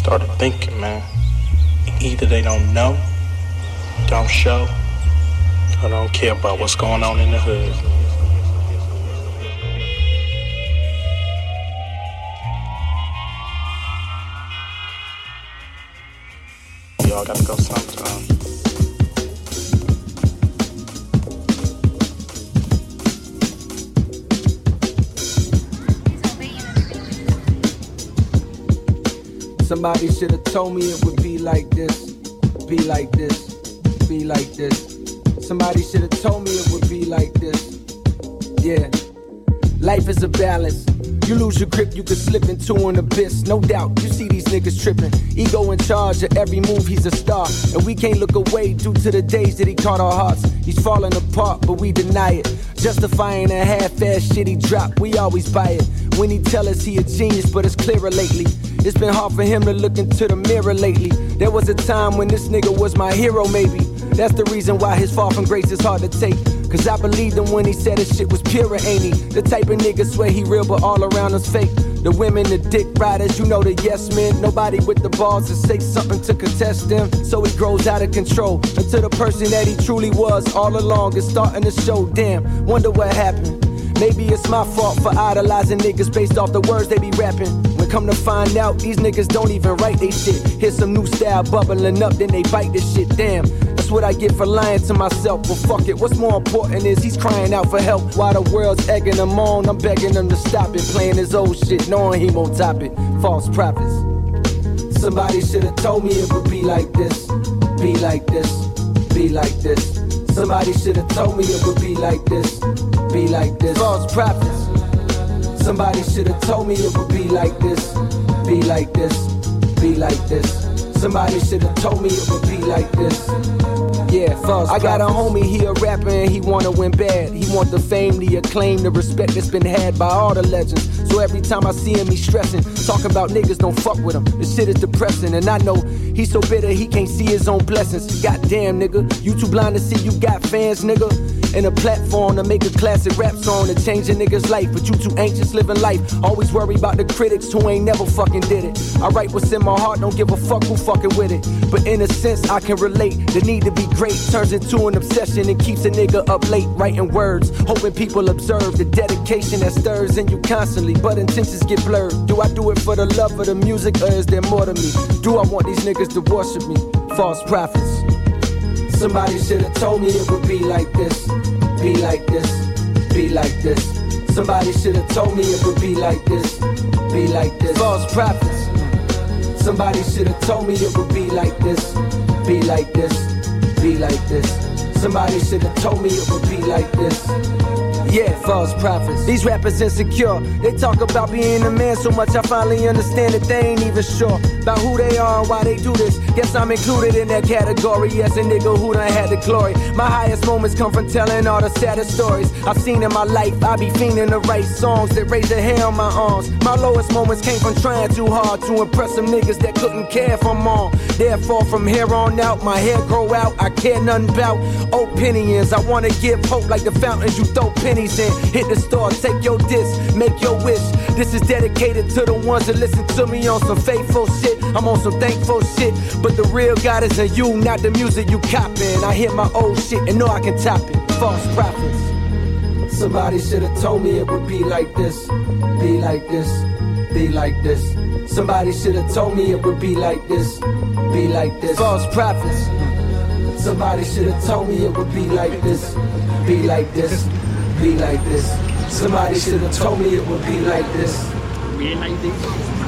Started thinking, man. Either they don't know, don't show, or don't care about what's going on in the hood. Y'all gotta go sometime. Somebody should have told me it would be like this, be like this, be like this. Somebody should have told me it would be like this. Yeah. Life is a balance. You lose your grip, you could slip into an abyss. No doubt, you see these niggas tripping. Ego in charge of every move, he's a star. And we can't look away due to the days that he caught our hearts. He's falling apart, but we deny it. Justifying a half-ass shit he we always buy it. When he tell us he a genius, but it's clearer lately. It's been hard for him to look into the mirror lately. There was a time when this nigga was my hero, maybe. That's the reason why his fall from grace is hard to take. Cause I believed him when he said his shit was pure, ain't he? The type of nigga swear he real, but all around us fake. The women, the dick riders, you know the yes men. Nobody with the balls to say something to contest them. So he grows out of control until the person that he truly was all along is starting to show. Damn, wonder what happened. Maybe it's my fault for idolizing niggas based off the words they be rapping. Come to find out, these niggas don't even write they shit. Here's some new style bubbling up, then they bite this shit. Damn, that's what I get for lying to myself. But fuck it, what's more important is he's crying out for help. While the world's egging him on, I'm begging him to stop it. Playing his old shit, knowing he won't top it. False prophets. Somebody should have told me it would be like this, be like this, be like this. Somebody should have told me it would be like this, be like this. False prophets. Somebody should have told me it would be like this, be like this, be like this. Somebody should have told me it would be like this. Yeah, false. I got a homie, he a rapper and he wanna win bad. He want the fame, the acclaim, the respect that's been had by all the legends. So every time I see him, he stressing. Talking about niggas don't fuck with him. This shit is depressing, and I know he's so bitter he can't see his own blessings. Goddamn, nigga, you too blind to see you got fans, nigga. And a platform to make a classic rap song to change a nigga's life. But you too anxious living life. Always worry about the critics who ain't never fucking did it. I write what's in my heart, don't give a fuck who fucking with it. But in a sense, I can relate. The need to be great turns into an obsession and keeps a nigga up late writing words. Hoping people observe the dedication that stirs in you constantly. But intentions get blurred. Do I do it for the love of the music or is there more to me? Do I want these niggas to worship me? False prophets. Somebody should have told me it would be like this, be like this, be like this. Somebody should have told me it would be like this, be like this. False prophets. Somebody should have told me it would be like this, be like this, be like this. Somebody should have told me it would be like this. Yeah, false prophets. These rappers insecure. They talk about being a man so much I finally understand that they ain't even sure about who they are and why they do this. Guess I'm included in that category. Yes, a nigga who done had the glory. My highest moments come from telling all the saddest stories I've seen in my life. I be fiending to write songs that raise the hair on my arms. My lowest moments came from trying too hard to impress some niggas that couldn't care for more. Therefore, from here on out, my hair grow out. I care nothing about opinions. I wanna give hope like the fountains you throw pennies in. Hit the store, take your disc, make your wish. This is dedicated to the ones that listen to me on some faithful shit. I'm on some thankful shit. But the real God is in you, not the music you copying. I hear my old shit and know I can top it. False prophets. Somebody should have told me it would be like this, be like this, be like this. Somebody should have told me it would be like this, be like this. False prophets. Somebody should have told me it would be like this, be like this, be like this. Somebody should have told me it would be like this. Be like this.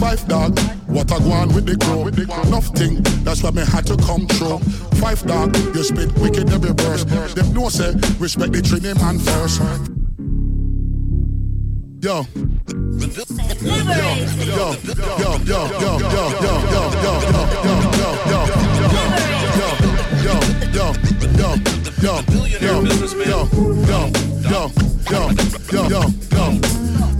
Five dog, what I go on with the crow? Nothing, that's why me had to come through. Five dog, you spit wicked every verse. Them no say, respect the Trinity man first. Yo.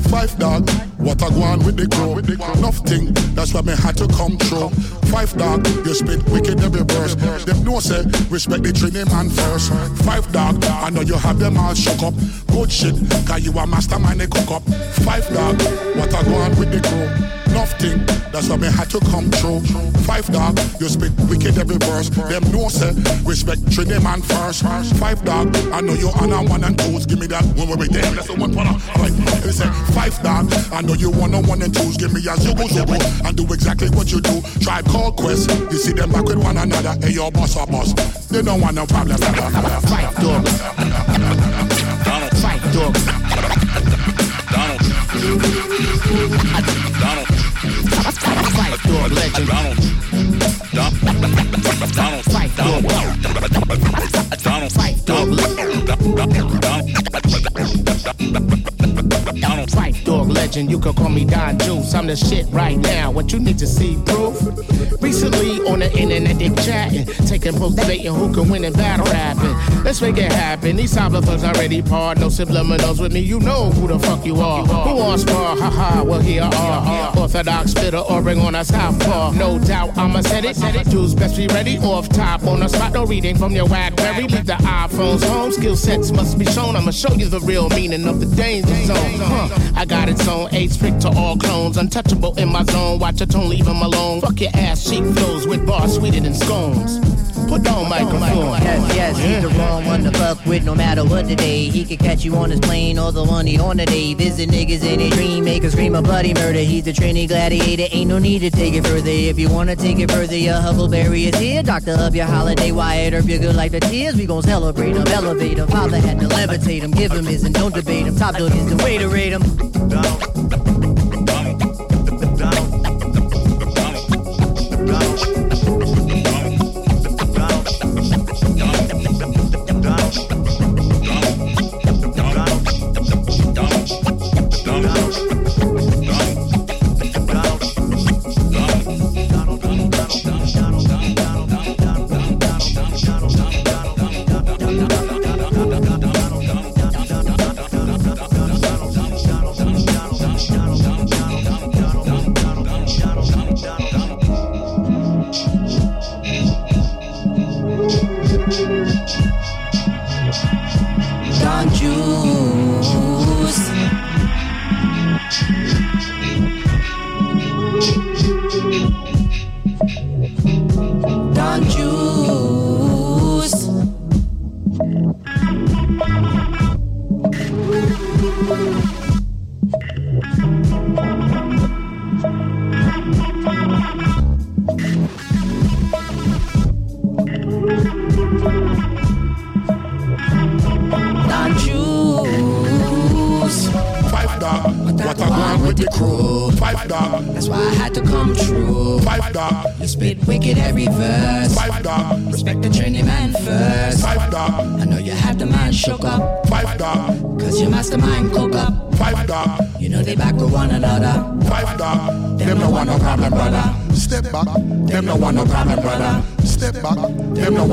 Five dog what I go on with the crew. Nothing, that's why me had to come through. Five dog, you spit wicked every verse. Them know say, respect the Trini man first. Five dog, I know you have them all shook up. Good shit, cause you a mastermind they cook up. Five dog, what I go on with the crew. Nothing, that's why me had to come through. Five dog, you spit wicked every verse. Them know say, respect Trini man first. Five dog, I know you on a one and twos. Give me that one where we damn, that's the one for Right, they say, five dog, I know you want a one and twos. Give me a zubu zubu and do exactly what you do. Tribe called Quest, you see them back with one another. Hey, your boss or boss, they don't want no problem. Five dog, five dog. Donald. Donald. Dog legend. Donald. Donald. Fight. Donald. Fight dog. Donald. Don't fight dog legend. You can call me Don Juice. I'm the shit right now. What you need to see proof? Recently on the internet they chatting, taking post debating who can win in battle rapping. Let's make it happen. These cyberthugs already part. No subliminals with me. You know who the fuck you are. Who wants spar? Haha. Well here are orthodox spitter or bring on a southpaw. No doubt I'ma set it. Dudes best be ready. Off top on the spot. No reading from your Blackberry. Leave the iPhones home. Skill sets must be shown. I'ma show you the real meaning of the danger zone. Huh. I got its own age strict to all clones. Untouchable in my zone. Watch your tone, leave him alone. Fuck your ass cheek flows with bars sweeter than scones. Put on microphone. Yes, yes, he's the wrong one to fuck with no matter what the day. He could catch you on his plane or the one he on the day. Visit niggas in his dream, make a scream of bloody murder. He's the Trini gladiator, ain't no need to take it further. If you wanna take it further, your Huckleberry is here. Doctor of your holiday, Wyatt Earp, your good life the tears. We gon' celebrate him, elevate him. Father had to levitate him, give him his and don't debate him. Top dog is the way to rate him. with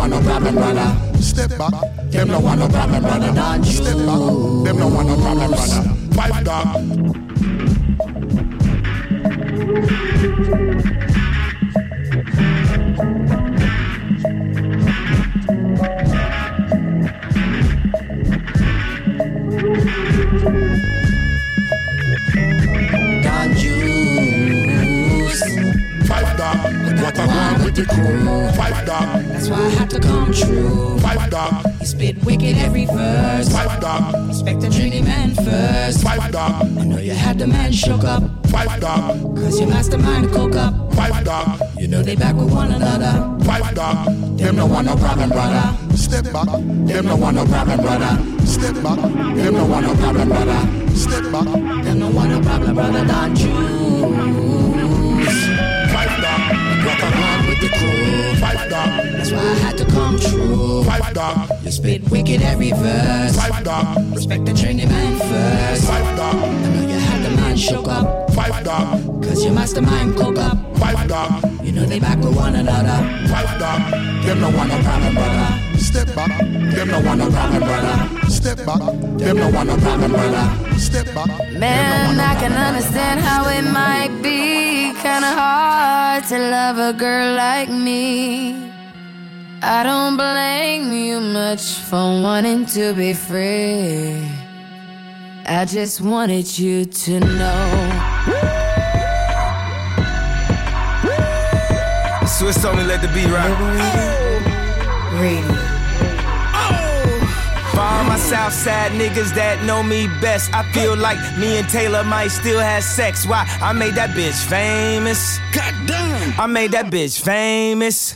want no problem, brother. Step back. Them no want no problem, brother. Step back. Them no want no problem, brother. Five dog. Dog. I know you had the man shook up. Five dog. Cause your mastermind cook up. Five dog. You know they back with one another. Five dog. Them no want no problem, brother. Step back. Them no want no problem, brother. Step back. Them no want no problem, brother. Step back. Them no want no problem, brother. Don Juice. With the crew. Five dog. That's why I had to come true. Five dog. You spit wicked every verse. Five dog. Respect the training man first. Five dog. I know you had the man shook up. Five dog. Cause your mastermind cook up. Five dog. You know they back with one another. Five dog. Them no one no problem, brother. Step back. Them no want no problem, brother. Step back. Them no want no problem, brother. Step back. Man, I can understand how it might be kinda hard to love a girl like me. I don't blame you much for wanting to be free. I just wanted you to know. Swiss told me let the beat rock. Radio. My Southside niggas that know me best, I feel like me and Taylor might still have sex. Why? I made that bitch famous. God damn. I made that bitch famous.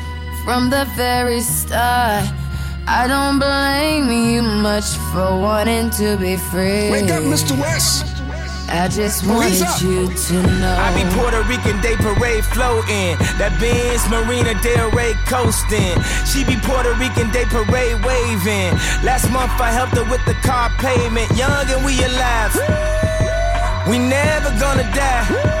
from the very start. I don't blame you much for wanting to be free. Wake up, Mr. West. I just wanted you to know. I be Puerto Rican Day Parade floating. That Benz Marina Del Rey coasting. She be Puerto Rican Day Parade waving. Last month I helped her with the car payment. Young and we alive. We never gonna die.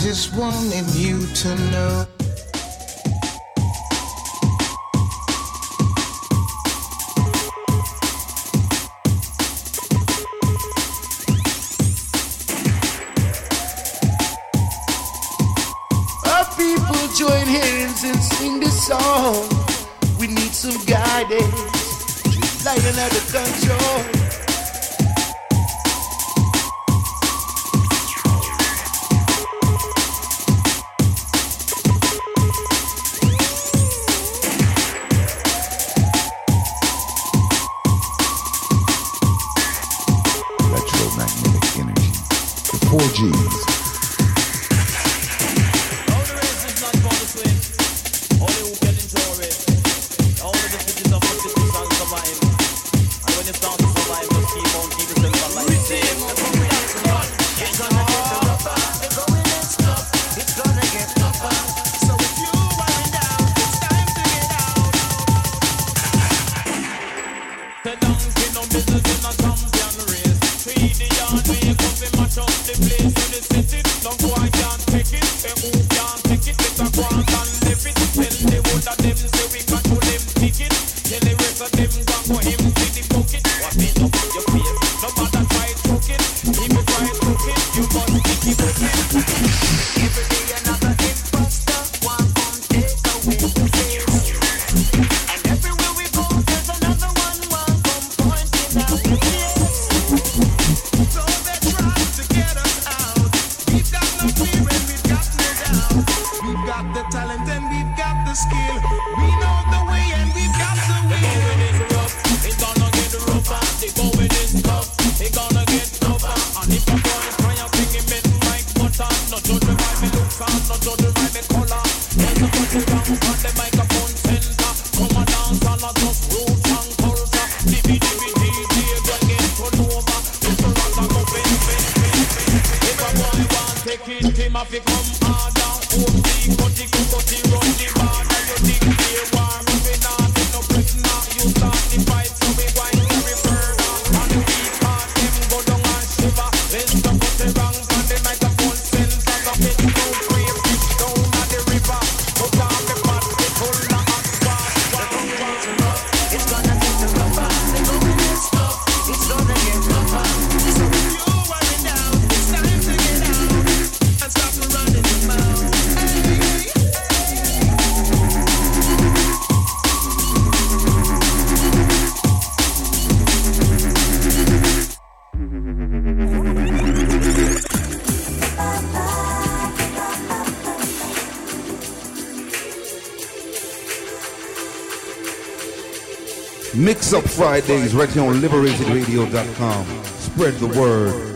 just wanted you to know. Our people join hands and sing this song. We need some guidance, lighten out the control. 4Gs. It's Up Fridays right here on liberatedradio.com. Spread the word.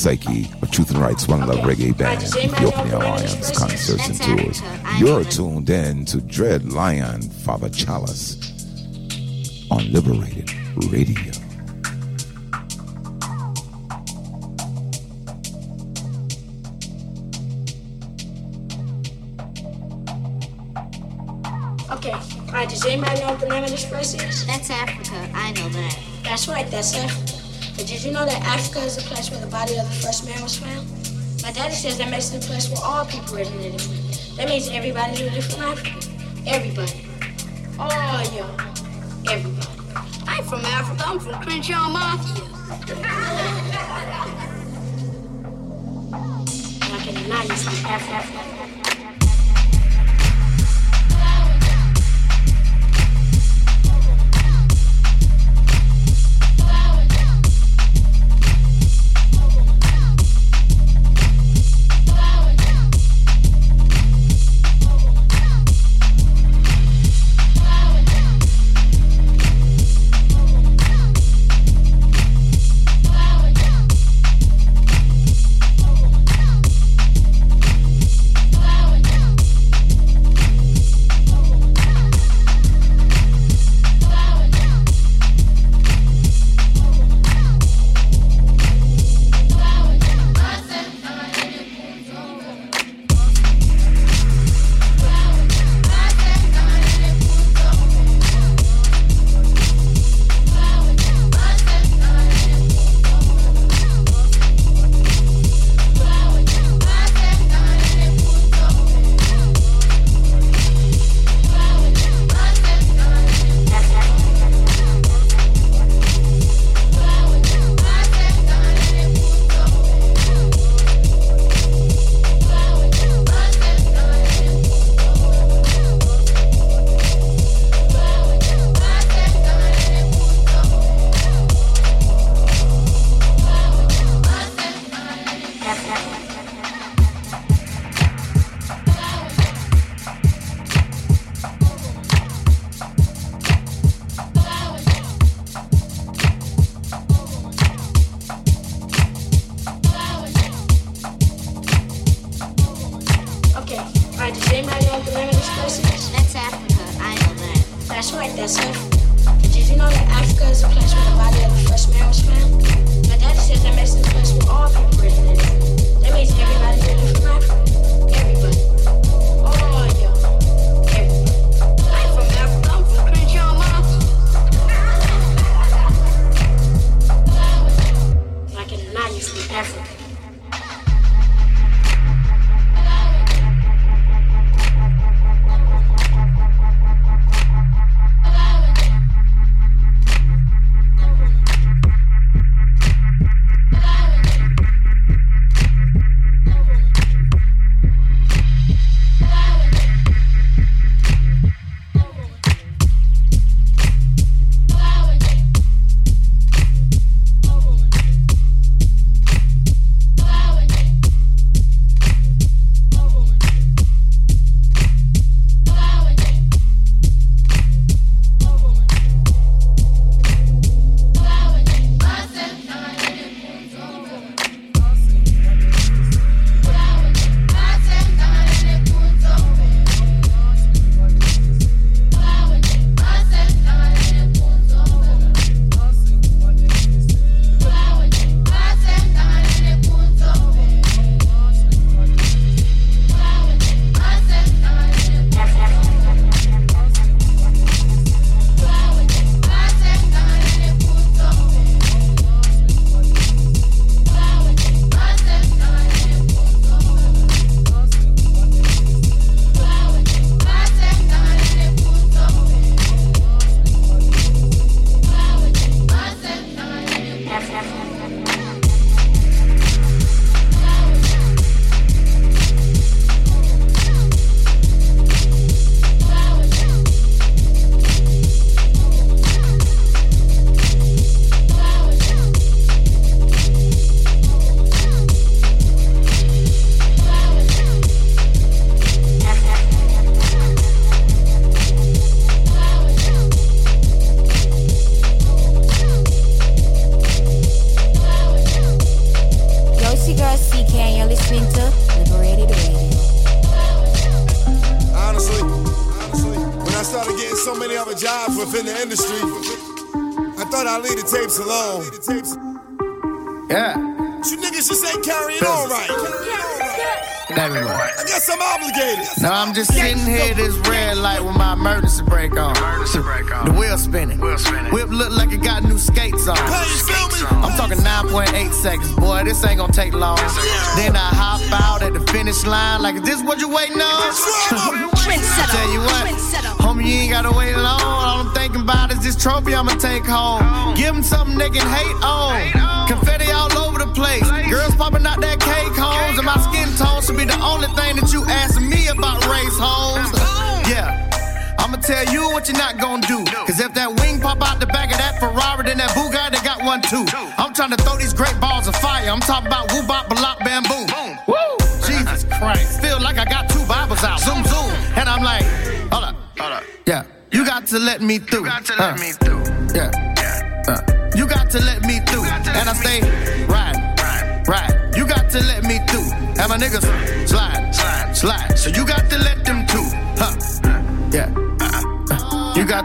Psyche of Truth and Rights One Love Reggae Band, Ethiopian Alliance concerts and tours. You're tuned in to Dread Lion Father Chalice on Liberated Radio. Did you know that Africa is the place where the body of the first man was found? My daddy says that makes it a place where all people originated from. That means everybody lived from Africa. Everybody. All y'all. Everybody. I'm from Africa, I'm from Crenshaw Mafia.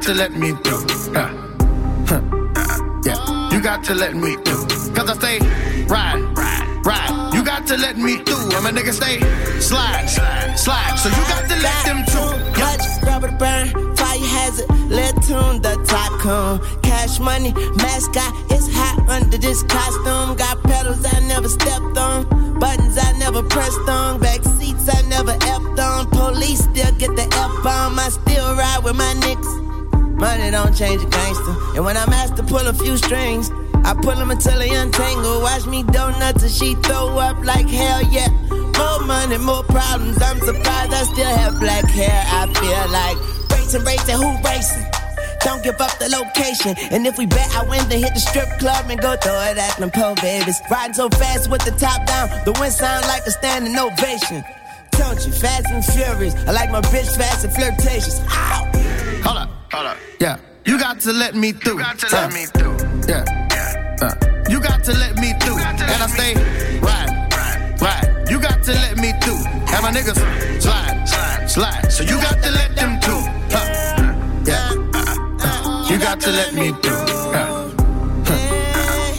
To let me through. Uh, huh. Yeah. You got to let me through. Cause I stay ride, ride. You got to let me through. And my niggas stay slide, slide, slide. So you got to let them too. Clutch, rubber burn, fire hazard, lead tune, the top tycoon. Cash money, mascot, it's hot under this costume. Got pedals I never stepped on, buttons I never pressed on, back seats I never effed on. Police still get the F bomb, I still ride with my niggas. Money don't change a gangster. And when I'm asked to pull a few strings, I pull them until they untangle. Watch me donuts and she throw up like hell yeah. More money, more problems. I'm surprised I still have black hair. I feel like racing, racing, who racing? Don't give up the location. And if we bet I win, then hit the strip club and go throw it at them po babies. Riding so fast with the top down, the wind sound like a standing ovation. Don't you, fast and furious. I like my bitch fast and flirtatious. To let me through. You got to let me through. Yeah. Uh, you got to let me through. And I stay right, right. You got to let me through. And my niggas slide, slide, slide. So you got to let them. Huh. Yeah. Uh, you got to let me through. Uh.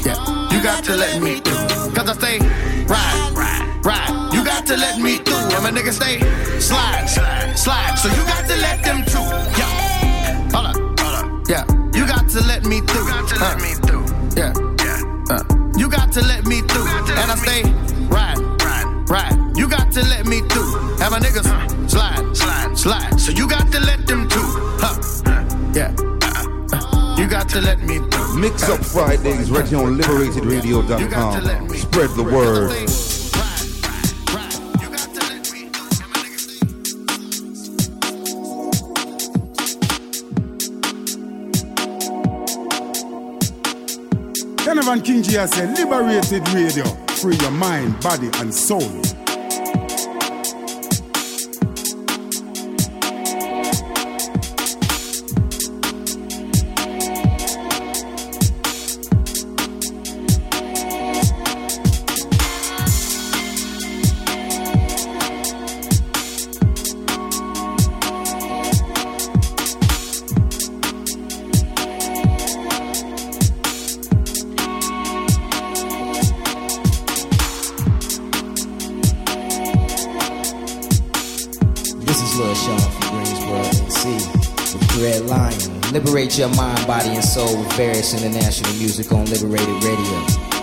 Yeah. You got to let me through. Cause I stay right, right, right. You got to let me through. And my niggas stay slide, slide, slide. So you got to let them too. Let me through. Yeah. Uh, you got to let me through. And I stay right, right, right. You got to let me through. And my niggas slide, slide, slide. So you got to let them too. Huh. Yeah. Uh, you got to let me through. Mix Up Fridays right here on LiberatedRadio.com. Spread the word. King G has said, Liberated Radio. Free your mind, body, and soul. Liberate your mind, body, and soul with various international music on Liberated Radio.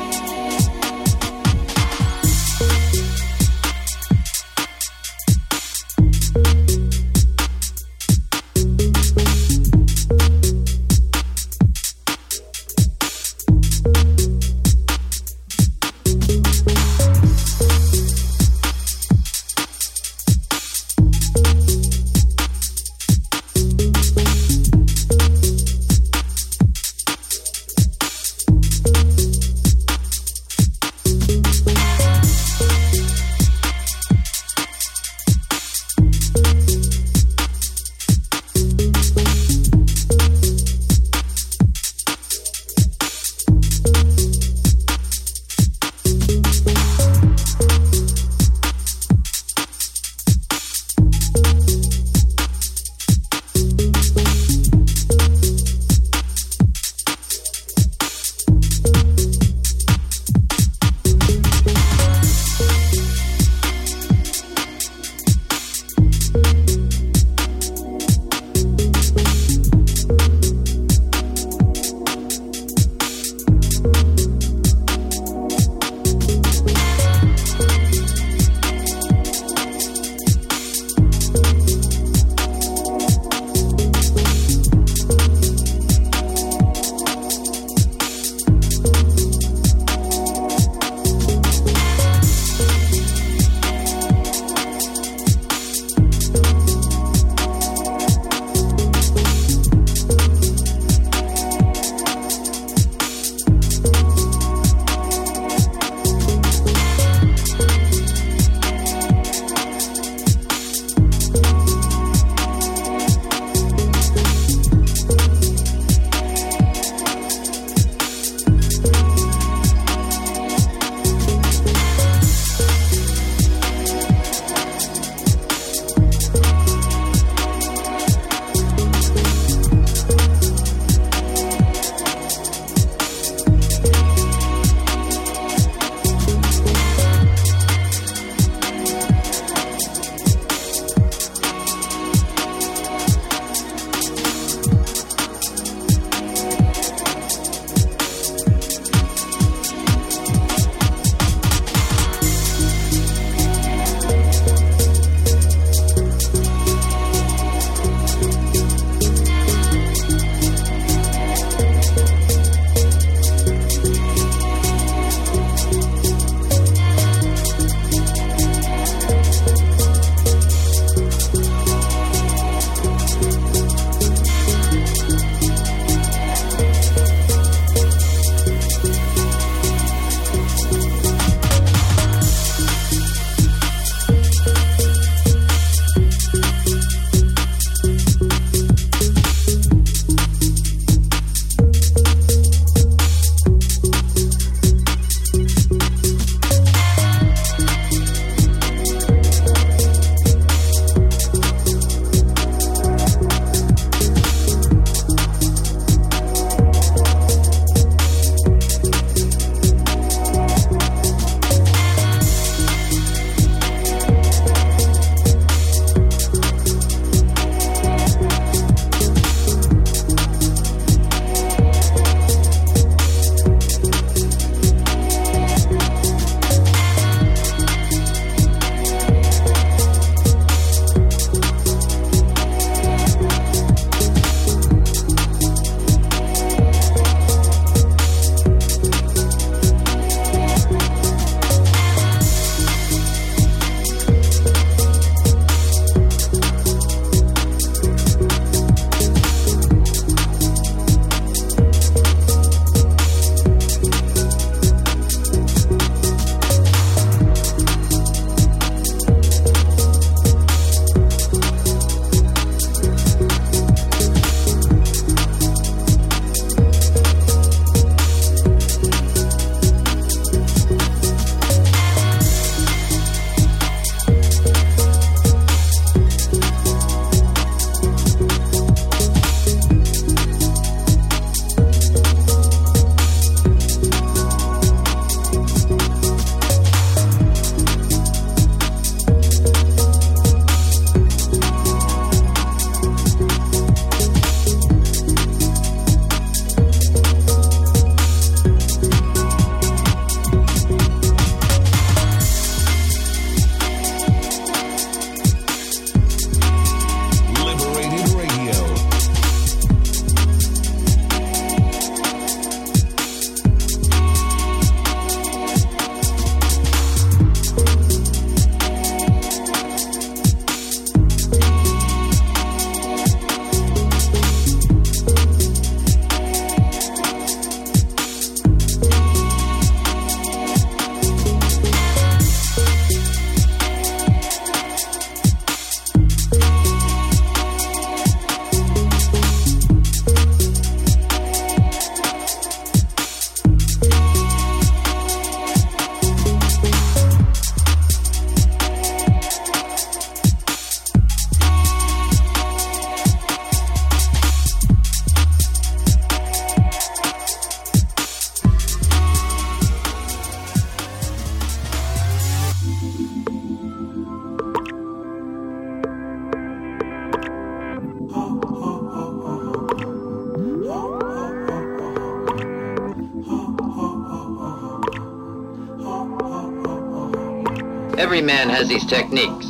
Man has his techniques,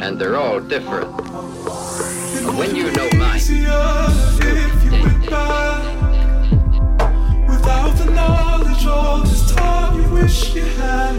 and they're all different. But when you know mine, if you went by without the knowledge all this time you wish you had.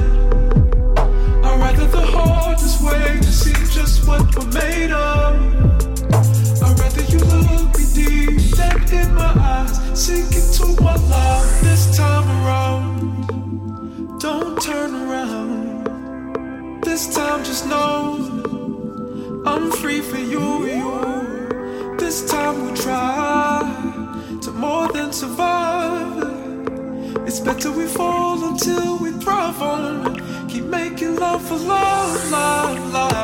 Time just know I'm free for you, you. This time we'll try to more than survive. It's better we fall until we thrive on. Keep making love for love, love, love.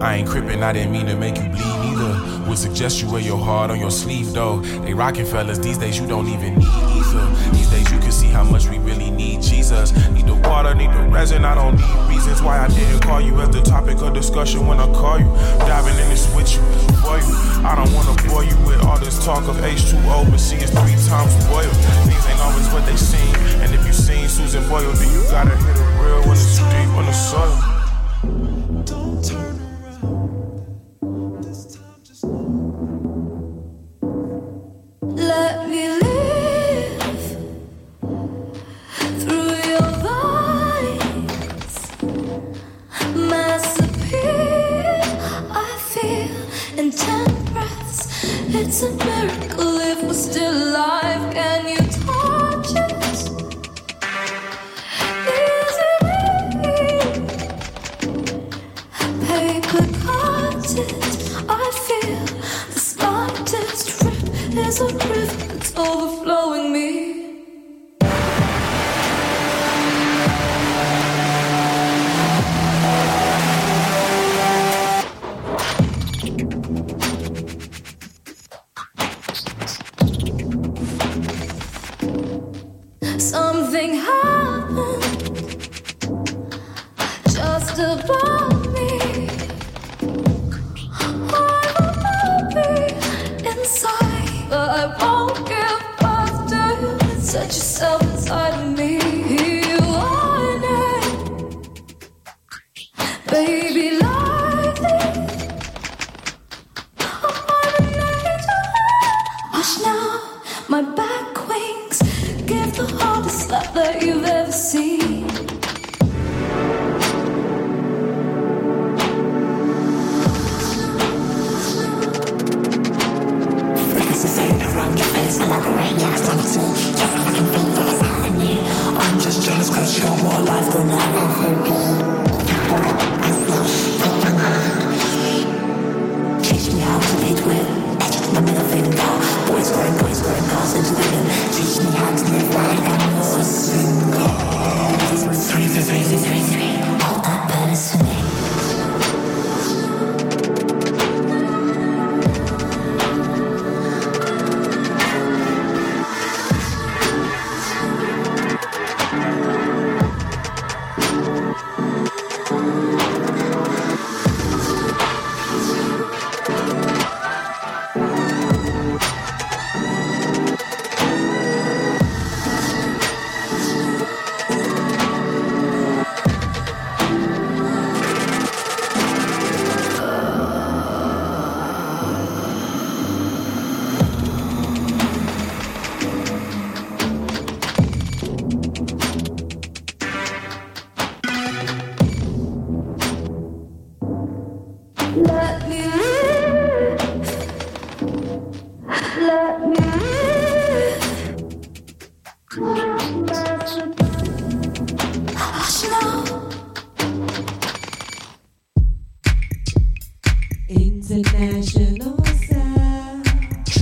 I ain't crippin', I didn't mean to make you bleed either. Would suggest you wear your heart on your sleeve though. They rockin' fellas these days, you don't even need either. These days you can see how much we really need Jesus. Need the water, need the resin. I don't need reasons why I didn't call you as the topic of discussion when I call you. Diving in this with you, for you. I don't wanna bore you with all this talk of H2O, but see it's three times boiled. Things ain't always what they seem. And if you seen Susan Boyle, then you gotta hit a real when it's deep on the soil.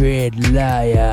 Red Liar.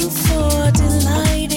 For delighting,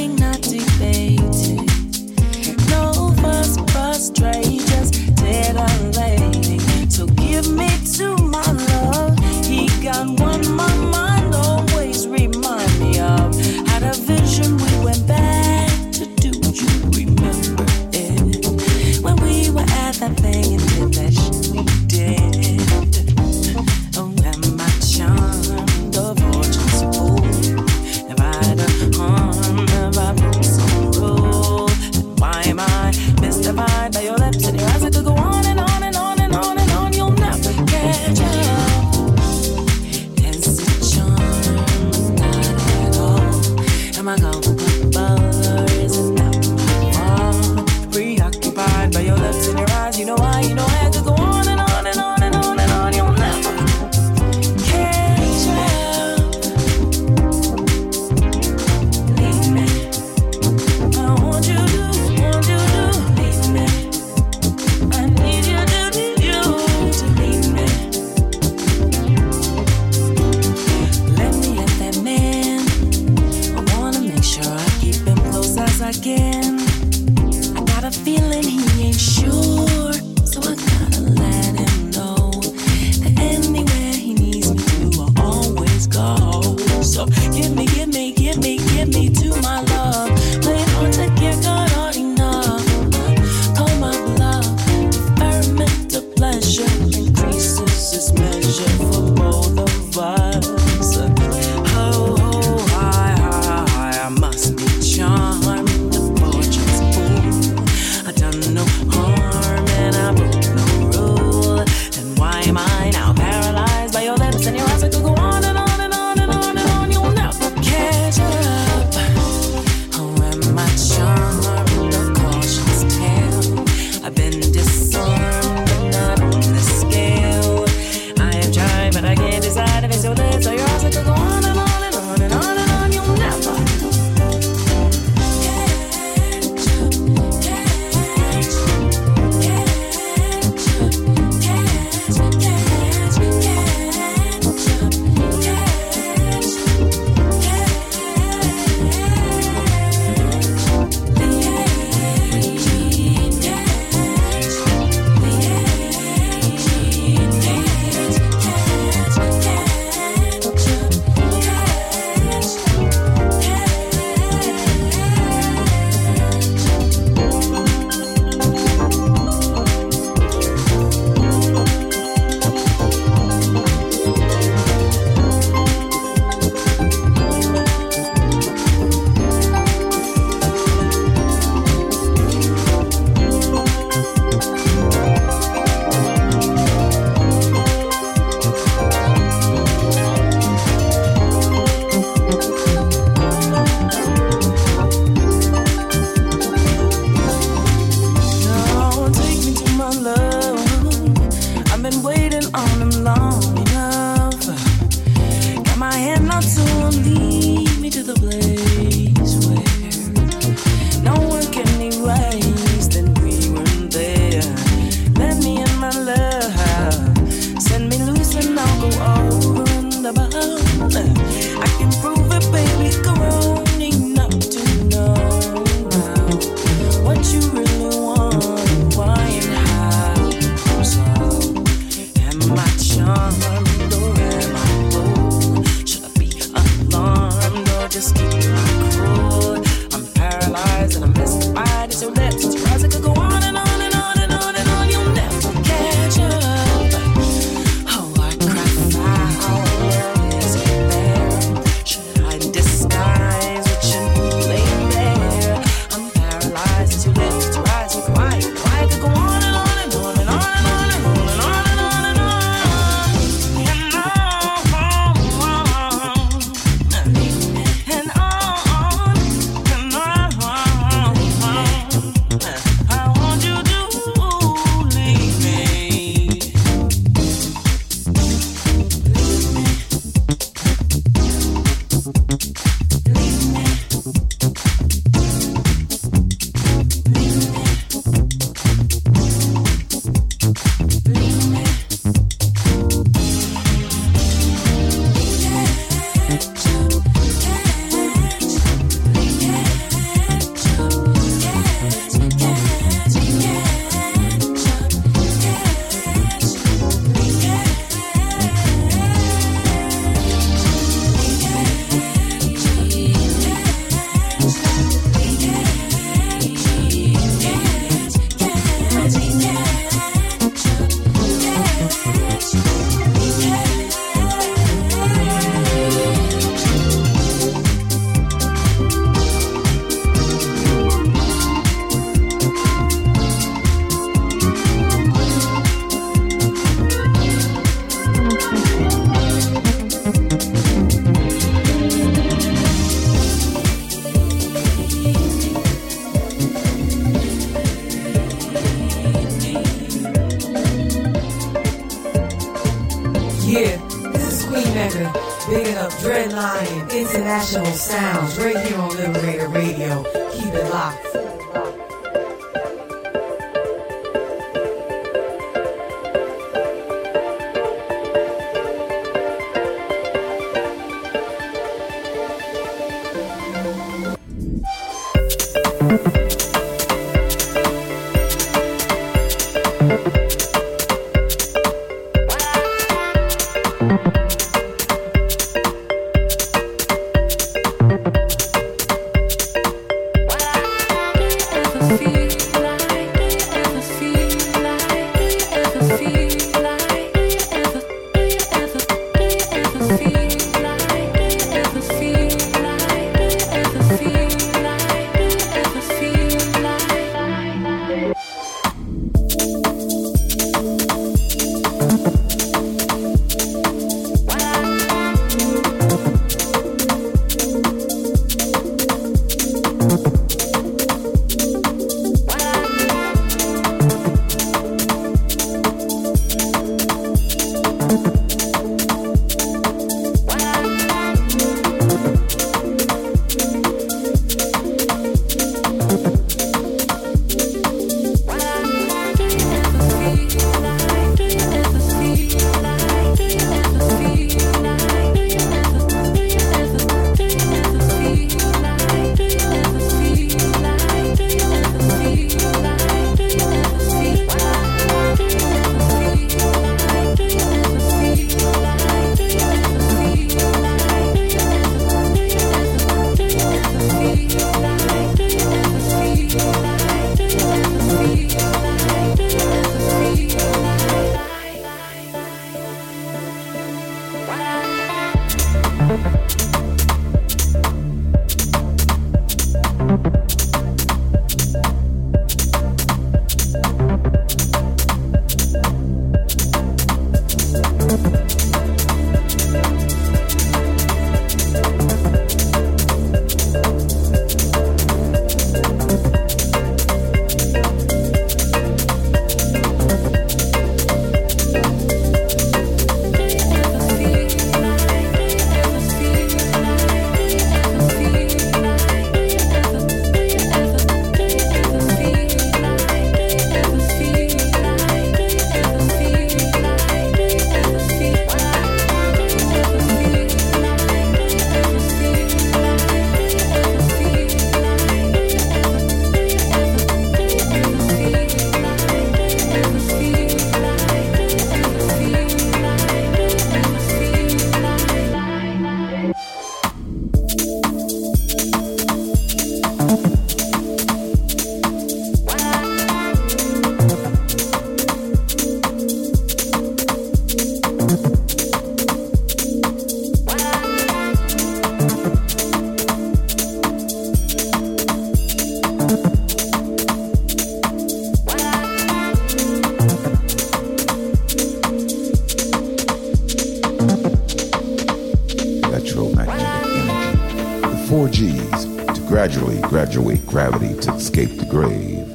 graduate gravity to escape the grave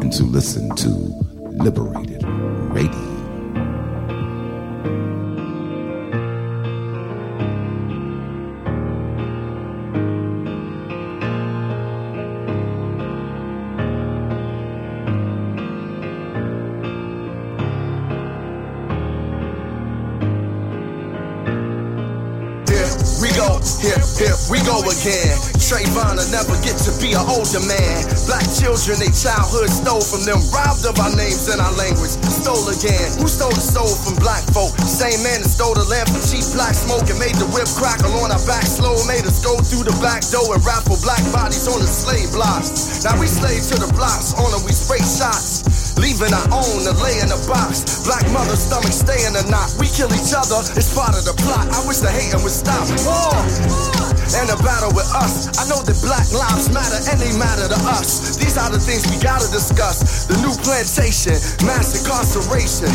and to listen to Liberated Radio. Be an older man. Black children, they childhood stole from them, robbed of our names and our language. Stole again. Who stole the soul from black folk? Same man that stole the lamp from cheap black smoke and made the whip crackle on our back slow. Made us go through the back door and raffle black bodies on the slave blocks. Now we slave to the blocks, on them we spray shots. Leaving our own to lay in a box. Black mother's stomach stay in a knot. We kill each other, it's part of the plot. I wish the hating would stop. War! And a battle with us. I know that black lives matter and they matter to us. These are the things we gotta discuss. The new plantation, mass incarceration.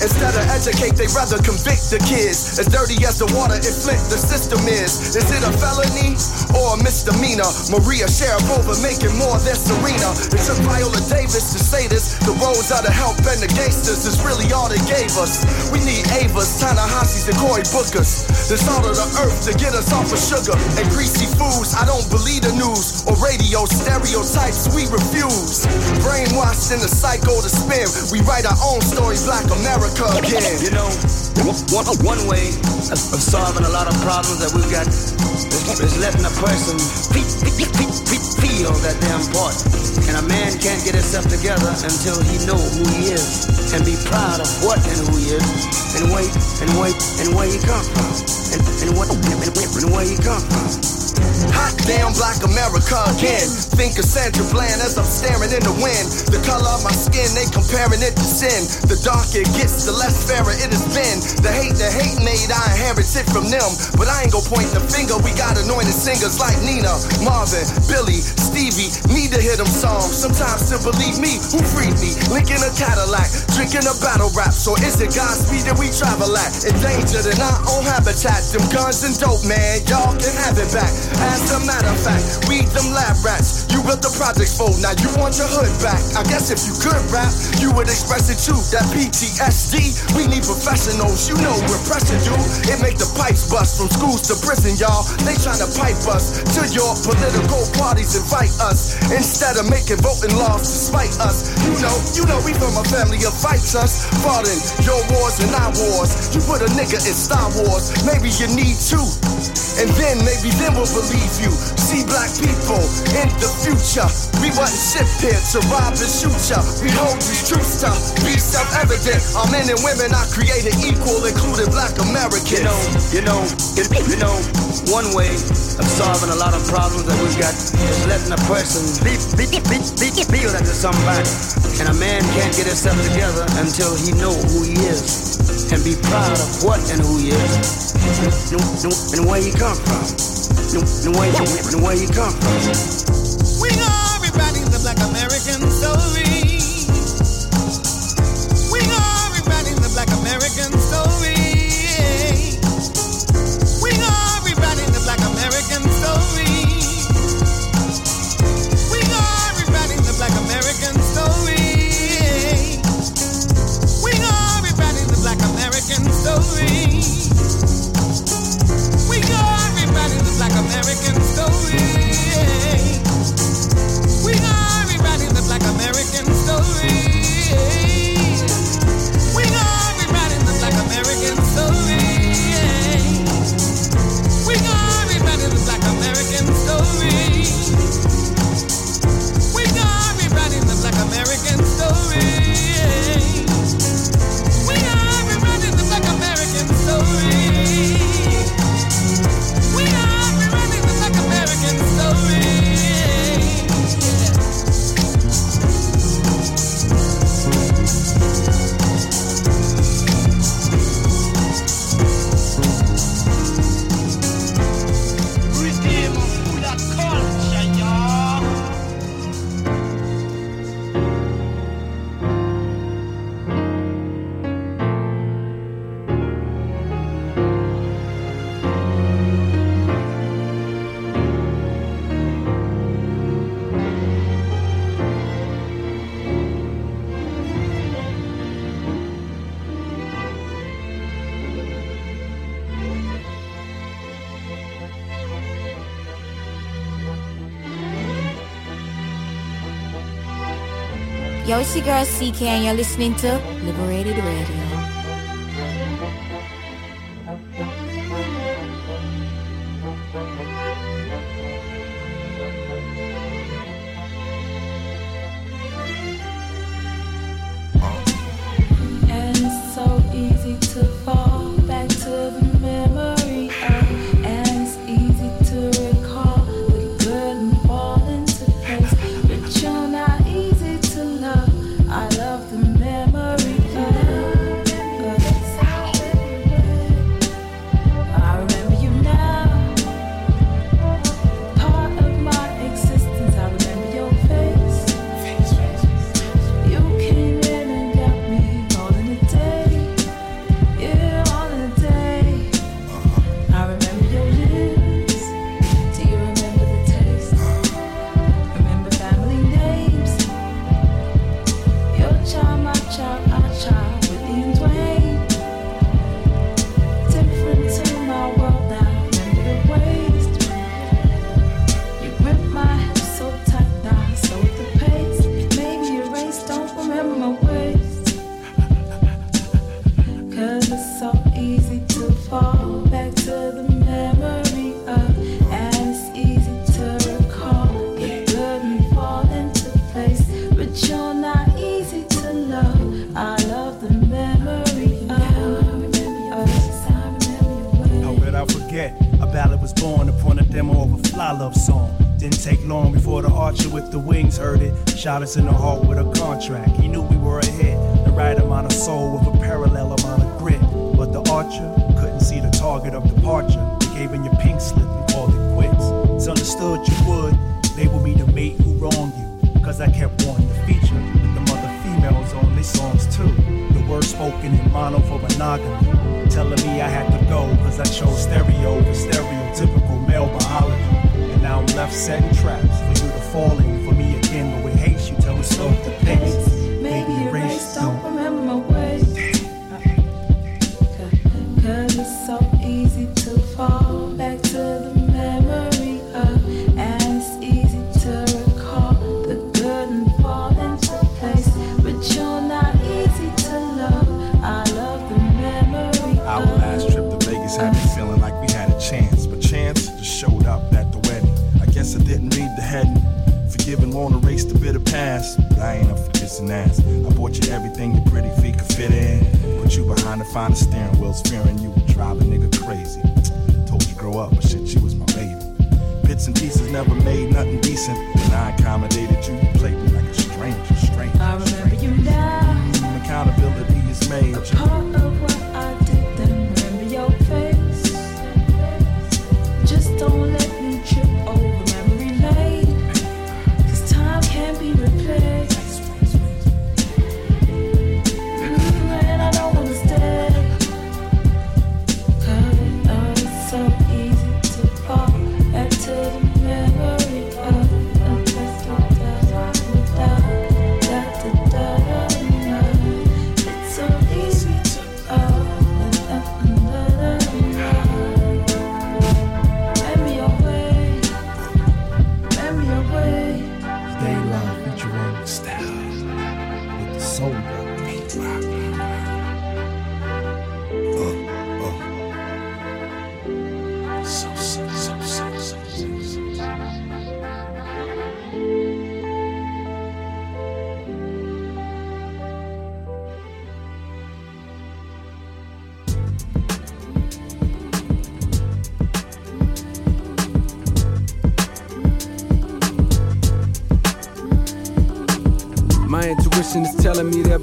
Instead of educate, they rather convict the kids. As dirty as the water it flint the system is. Is it a felony or a misdemeanor? Maria Sharapova making more than Serena. It took Viola Davis to say this. The heroes are the help and the gangsters is really all they gave us. We need Avas, Ta-Nehisi's, and Cory Bookers. The salt of the earth to get us off of sugar and greasy foods. I don't believe the news or radio stereotypes. We refuse. Brainwashed in the cycle to spin. We write our own story, Black America again. You know, one, one way of, solving a lot of problems that we've got is, letting a person fe- fe- fe- feel that they're important. And a man can't get himself together until he know who he is and be proud of what and who he is and wait and wait and where he come from and, and, and, and, and where he come from. Hot damn black America again. Think of Sandra Bland as I'm staring in the wind. The color of my skin, they comparing it to sin. The darker it gets, the less fairer it has been. The hate the hate made, I inherited from them. But I ain't gonna point the finger, we got anointed singers like Nina, Marvin, Billy, Stevie. Need to hear them songs. Sometimes to believe me, who freed me? Linking a Cadillac, drinking a battle rap. So is it Godspeed that we travel at? Endangered in our own habitat. Them guns and dope, man, y'all can have it back. As a matter of fact, we them lab rats. You built the projects for, now you want your hood back. I guess if you could rap, you would express it too. That PTSD, we need professionals. You know we're pressure you. It make the pipes bust from schools to prison, y'all. They tryna pipe us to your political parties, invite us instead of making voting laws to spite us. You know, you know we from a family of fighters, fought in your wars and our wars. You put a nigga in Star Wars, maybe you need two. And then maybe then we'll believe you. See black people in the future. We wasn't here to rob and shoot ya. We hold these truths to be self-evident. Our men and women are created equal, including black Americans. You know, you know, you, you know, one way of solving a lot of problems that we've got is letting a person be, be, be, be, feel that there's somebody. And a man can't get himself together until he know who he is and be proud of what and who he is and, and, and where he come from. And, and, where, and where you come from. We are rewriting the black American story. American Your girl CK, and you're listening to Liberated Radio.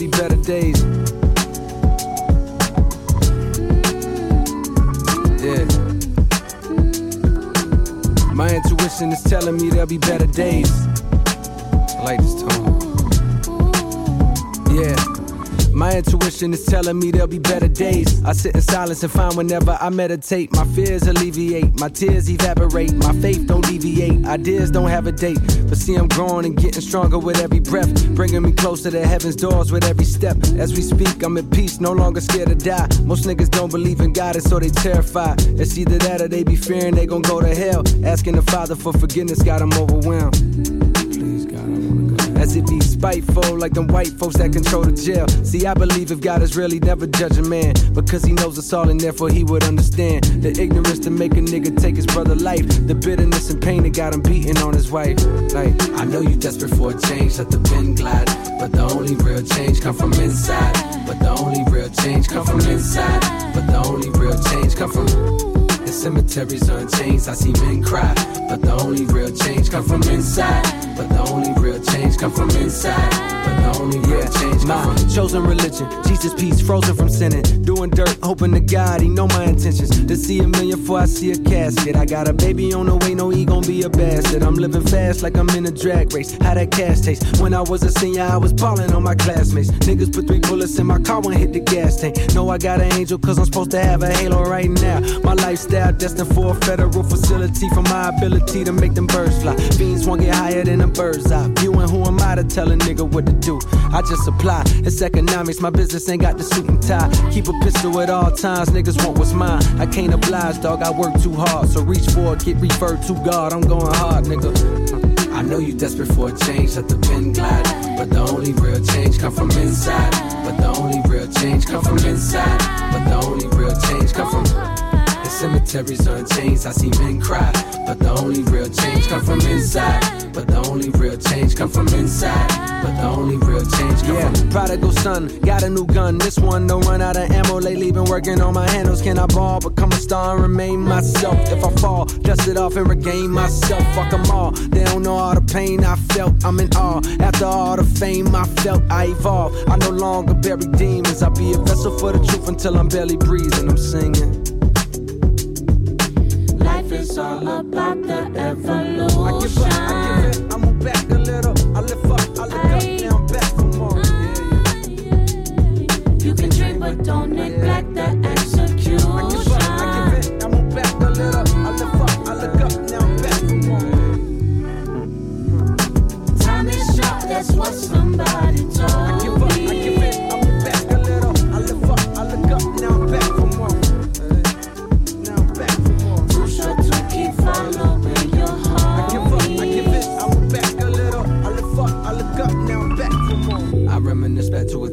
Be better days. Yeah. My intuition is telling me there'll be better days. Intuition is telling me there'll be better days. I sit in silence and find whenever I meditate, my fears alleviate, my tears evaporate, my faith don't deviate, ideas don't have a date. But see, I'm growing and getting stronger with every breath, bringing me closer to heaven's doors with every step. As we speak, I'm at peace, no longer scared to die. Most niggas don't believe in God, and so they terrified. It's either that or they be fearing they gon' go to hell. Asking the Father for forgiveness got them overwhelmed. As it be spiteful, like them white folks that control the jail. See, I believe if God is really never judge a man, because he knows us all and therefore he would understand. The ignorance to make a nigga take his brother life, the bitterness and pain that got him beating on his wife. Like, I know you desperate for a change, let the pen glide, but the only real change come from inside. But the only real change come from inside. But the only real change come from. Cemeteries are in I see men cry. But the only real change come from inside. But the only real change come from inside. But the only real change from chosen religion. Jesus peace, frozen from sinning. Doing dirt, hoping to God, he know my intentions. To see a million before I see a casket. I got a baby on the way, no, he gon' be a bastard. I'm living fast like I'm in a drag race. How that cash taste? When I was a senior, I was ballin' on my classmates. Niggas put three bullets in my car when I hit the gas tank. Know I got an angel, cause I'm supposed to have a halo right now. My lifestyle destined for a federal facility for my ability to make them birds fly. Beans won't get higher than a bird's eye. You and who am I to tell a nigga what to do? I just apply. It's economics, my business ain't got the suit and tie. Keep a pistol at all times, niggas want what's mine. I can't oblige, dog, I work too hard. So reach for it, get referred to God. I'm going hard, nigga. I know you desperate for a change, let the pen glide. But the only real change come from inside. But the only real change come from inside. But the only real change come from cemeteries unchanged. I see men cry, but the only real change come from inside. But the only real change come from inside. But the only real change come yeah. from prodigal son. Got a new gun. This one don't run out of ammo. Lately been working on my handles. Can I ball, become a star and remain myself? If I fall, dust it off and regain myself. Fuck them all. They don't know all the pain I felt. I'm in awe. After all the fame I felt, I evolved. I no longer bury demons. I'll be a vessel for the truth until I'm barely breathing. I'm singing. Is all about the evolution. I give up, I give it, I move back a little. I lift up, I look up, now I'm back for more. You can dream, but don't neglect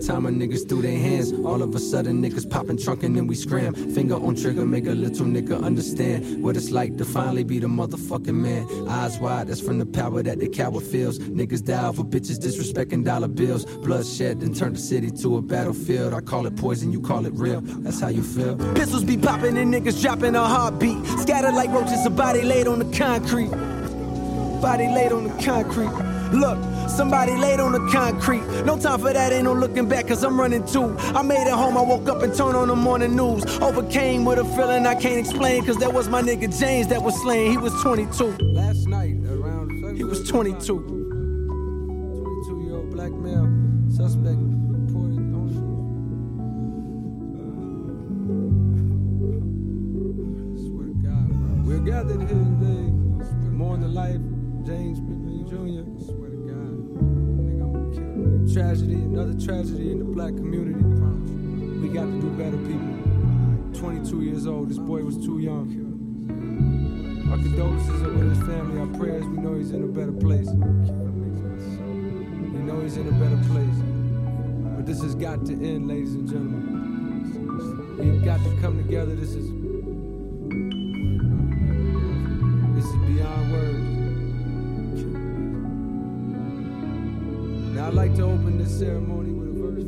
time when niggas threw their hands. All of a sudden, niggas popping trunk and then we scram. Finger on trigger, make a little nigga understand what it's like to finally be the motherfucking man. Eyes wide, that's from the power that the coward feels. Niggas die for bitches disrespecting dollar bills. Bloodshed then turn the city to a battlefield. I call it poison, you call it real. That's how you feel. Pistols be popping and niggas dropping a heartbeat. Scattered like roaches, a body laid on the concrete. Body laid on the concrete. Look, somebody laid on the concrete. No time for that, ain't no looking back, cause I'm running too. I made it home, I woke up and turned on the morning news. Overcame with a feeling I can't explain, cause that was my nigga James that was slain. He was 22. Last night, around. He was 22. 22 year old black male suspect reported on Swear to God, bro. We're gathered here today to mourn the life James Pickering Jr. Tragedy, another tragedy in the black community. We got to do better, people. 22 years old, this boy was too young. Our condolences are with his family, our prayers, we know he's in a better place. We know he's in a better place. But this has got to end, ladies and gentlemen. We've got to come together. This is this ceremony with a verse.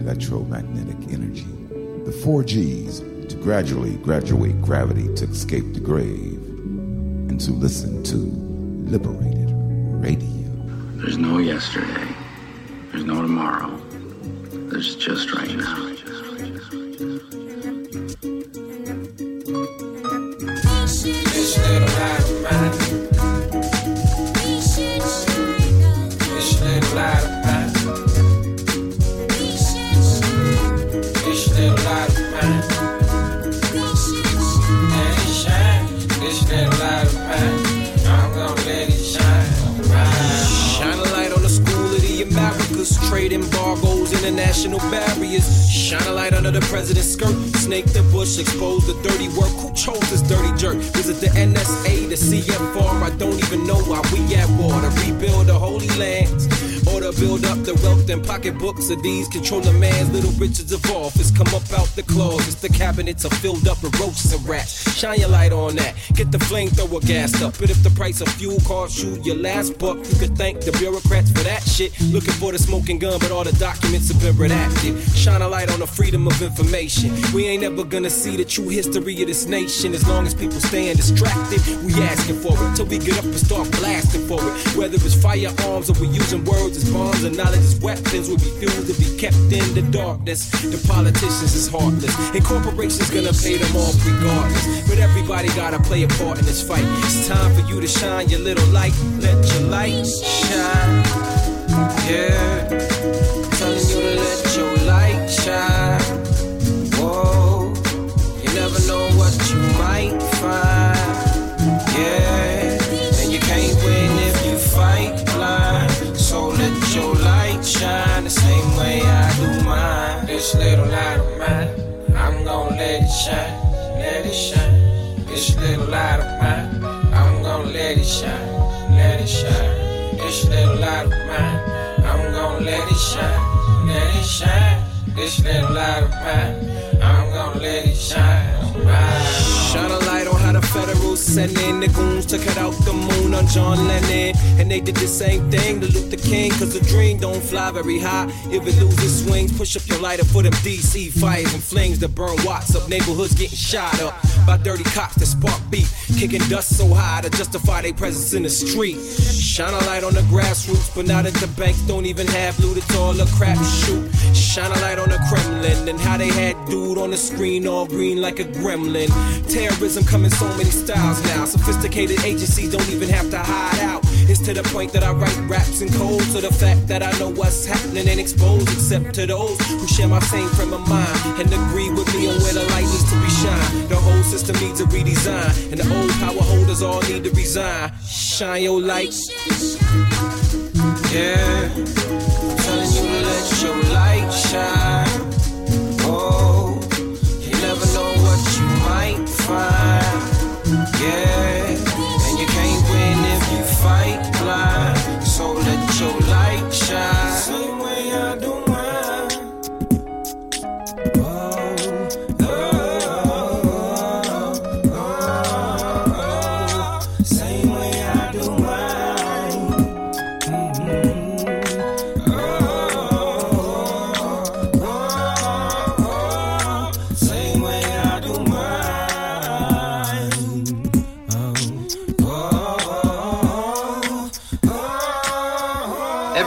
electromagnetic energy. The four G's to gradually graduate gravity to escape the grave and to listen to Liberated Radio. There's no yesterday. There's no tomorrow. There's just right now. International barriers. Shine a light under the president's skirt. Snake the bush, expose the dirty work. Who chose this dirty jerk? Visit the NSA, the CFR. I don't even know why we at war. To rebuild the holy lands. Or to build up the wealth and pocketbooks of these Control controlling man's little riches of office. Come up out the closets, the cabinets are filled up with roaches and rats. Shine your light on that. Get the flamethrower gassed up. But if the price of fuel costs you your last buck, you could thank the bureaucrats for that shit. Looking for the smoking gun, but all the documents have been redacted. Shine a light on the freedom of information. We ain't ever gonna see the true history of this nation as long as people staying distracted. We asking for it till we get up and start blasting for it. Whether it's firearms or we using words as bombs and knowledge is weapons, Will we refuse to be kept in the darkness. The politicians is heartless, and corporations gonna pay them off regardless. But everybody gotta play a part in this fight. It's time for you to shine your little light. Let your light shine. Yeah. Shine. Let it shine. This little light of mine, I'm gonna let it shine. Let it shine. This little light of mine, I'm gonna let it shine. Let it shine. This little light of mine, I'm gonna let it shine. Shine a federals send in the goons to cut out the moon on John Lennon. And they did the same thing to Luther King, cause the dream don't fly very high. If it loses swings, push up your lighter for them DC fires and flames that burn watts up. Neighborhoods getting shot up by dirty cops that spark beef, kicking dust so high to justify their presence in the street. Shine a light on the grassroots, but now that the banks don't even have loot, it's all a crap shoot. Shine a light on the Kremlin and how they had dude on the screen all green like a gremlin. Terrorism coming in so many styles now. Sophisticated agencies don't even have to hide out. It's to the point that I write raps in code to the fact that I know what's happening and exposed, except to those who share my same frame of mind and agree with me on where the light needs to be shine. The whole system needs a redesign, and the old power holders all need to resign. Shine your light. Yeah. Telling you to let your light shine. Oh, you never know what you might find. Yeah.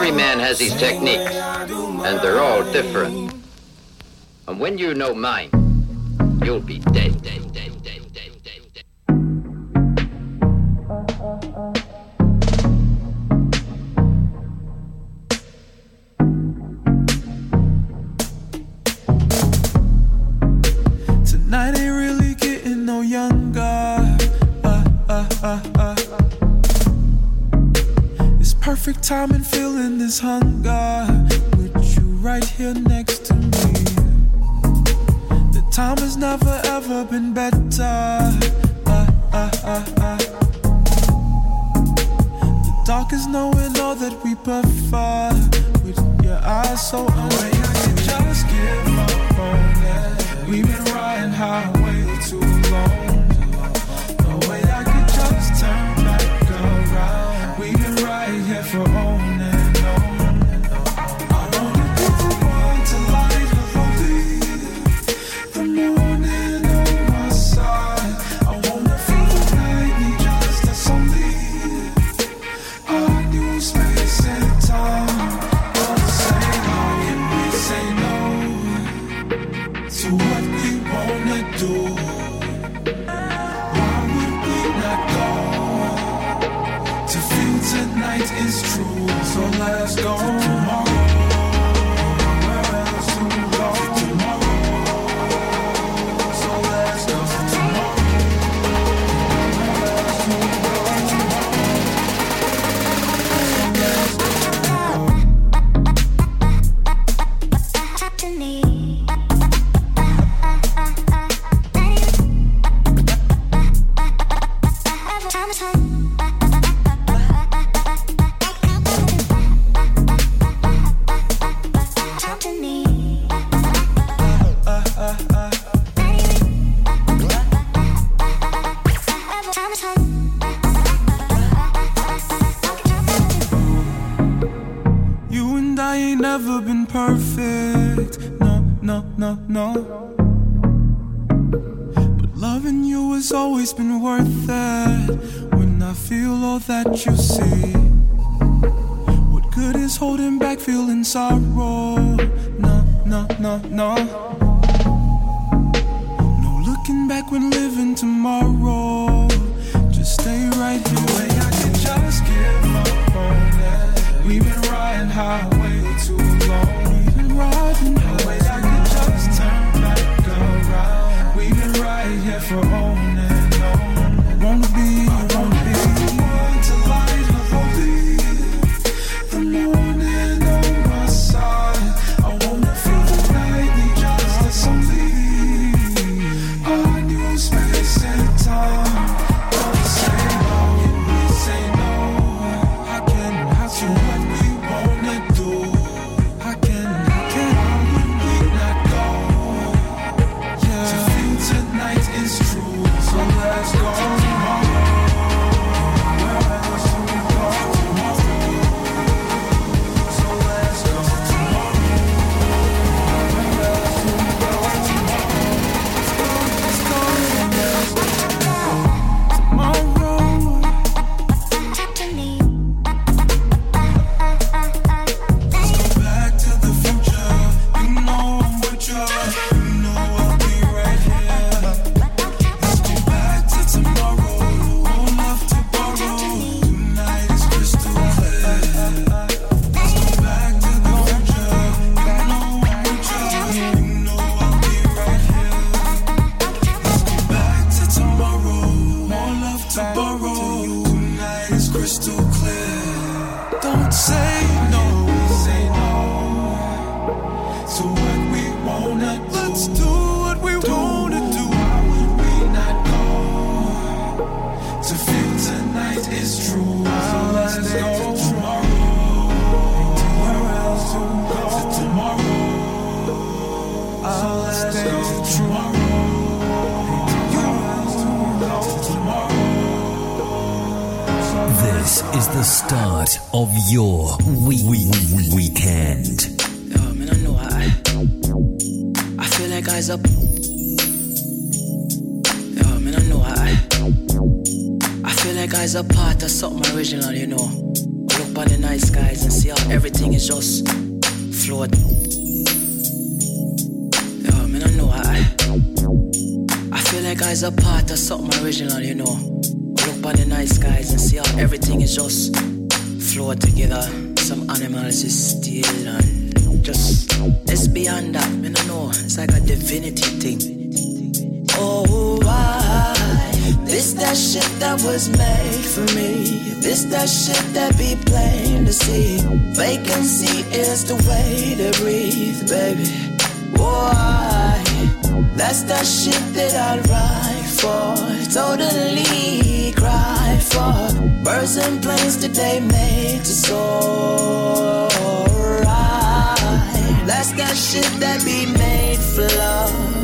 Every man has his techniques, and they're all different. And when you know mine, you'll be dead, dead, dead, dead, dead, dead, dead. Tonight ain't really getting no younger. Uh, uh, uh, it's perfect timing, hunger. This is the start of your week- week- weekend. Oh man, I know I, I feel like I's up. Oh man, I know I, I feel like I's a part of something original, you know. Look by the night skies and see how everything is just floating. A part of something original, you know. Look by the night skies and see how everything is just float together. Some animals is still and just it's beyond that. I know it's like a divinity thing. Oh, why? This that shit that was made for me. This that shit that be plain to see. Vacancy is the way to breathe, baby. Why? That's that shit that I ride for. Totally cry for. Birds and planes today made to soar. That's that shit that be made for love.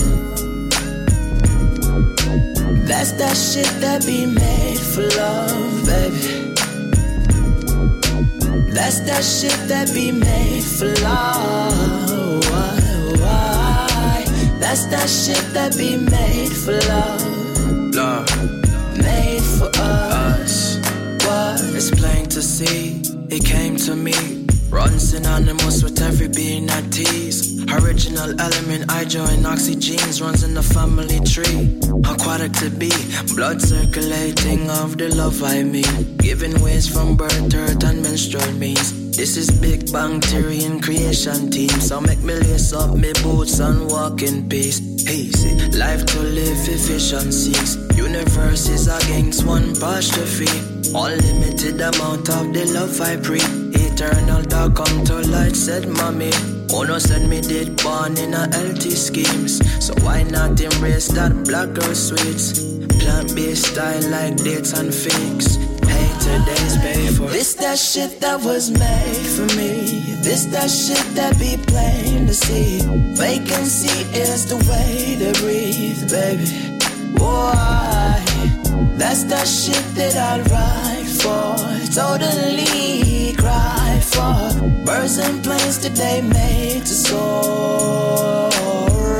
That's that shit that be made for love, baby. That's that shit that be made for love. That's that shit that be made for love. Love. Made for us. What? It's plain to see. It came to me. Run synonymous with every being I tease. Original element, I join oxygens, runs in the family tree. Aquatic to be, blood circulating of the love I mean. Giving ways from birth, earth, and menstrual means. This is Big Bang Theory and creation team. So make me lace up me boots and walk in peace. Easy, life to live, efficiencies. Universe is against one apostrophe. Unlimited amount of the love I breathe. Eternal dog come to light, said mommy. No, said me did born in a healthy schemes. So why not embrace that black girl sweets? Plant based style like dates and figs. Hey, today's pay for This that shit that was made for me. This that shit that be plain to see. Vacancy is the way to breathe, baby. Why? That's that shit that I ride for. Totally cry for. Birds and planes today made to soar.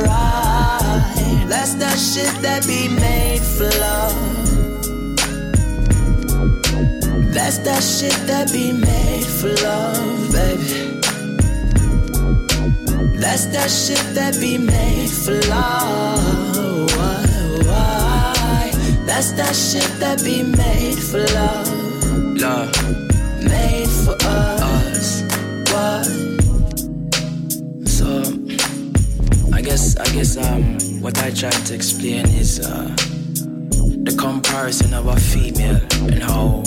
Right. That's that shit that be made for love. That's that shit that be made for love, baby. That's that shit that be made for love. Why, why? That's that shit that be made for love. love. Made for us. Guess, I guess, um, what I tried to explain is, uh, the comparison of a female and how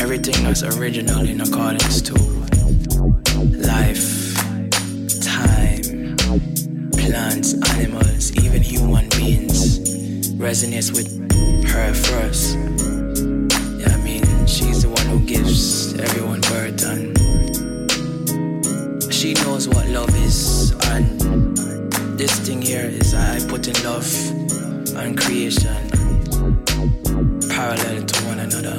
everything that's original in accordance to life, time, plants, animals, even human beings resonates with her first. Yeah, I mean, she's the one who gives everyone This thing here is I put in love and creation parallel to one another.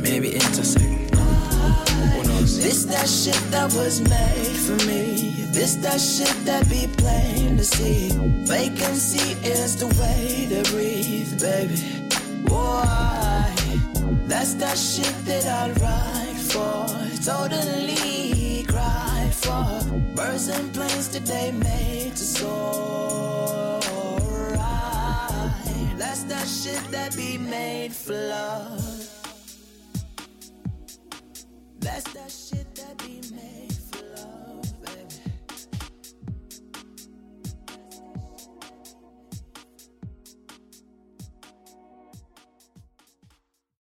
Maybe intersect. Who knows? This that shit that was made for me. This that shit that be plain to see. Vacancy is the way to breathe, baby. Why? That's that shit that I ride for. Totally for. Birds and planes today made to soar. Right. That's that shit that be made for love. That's that shit.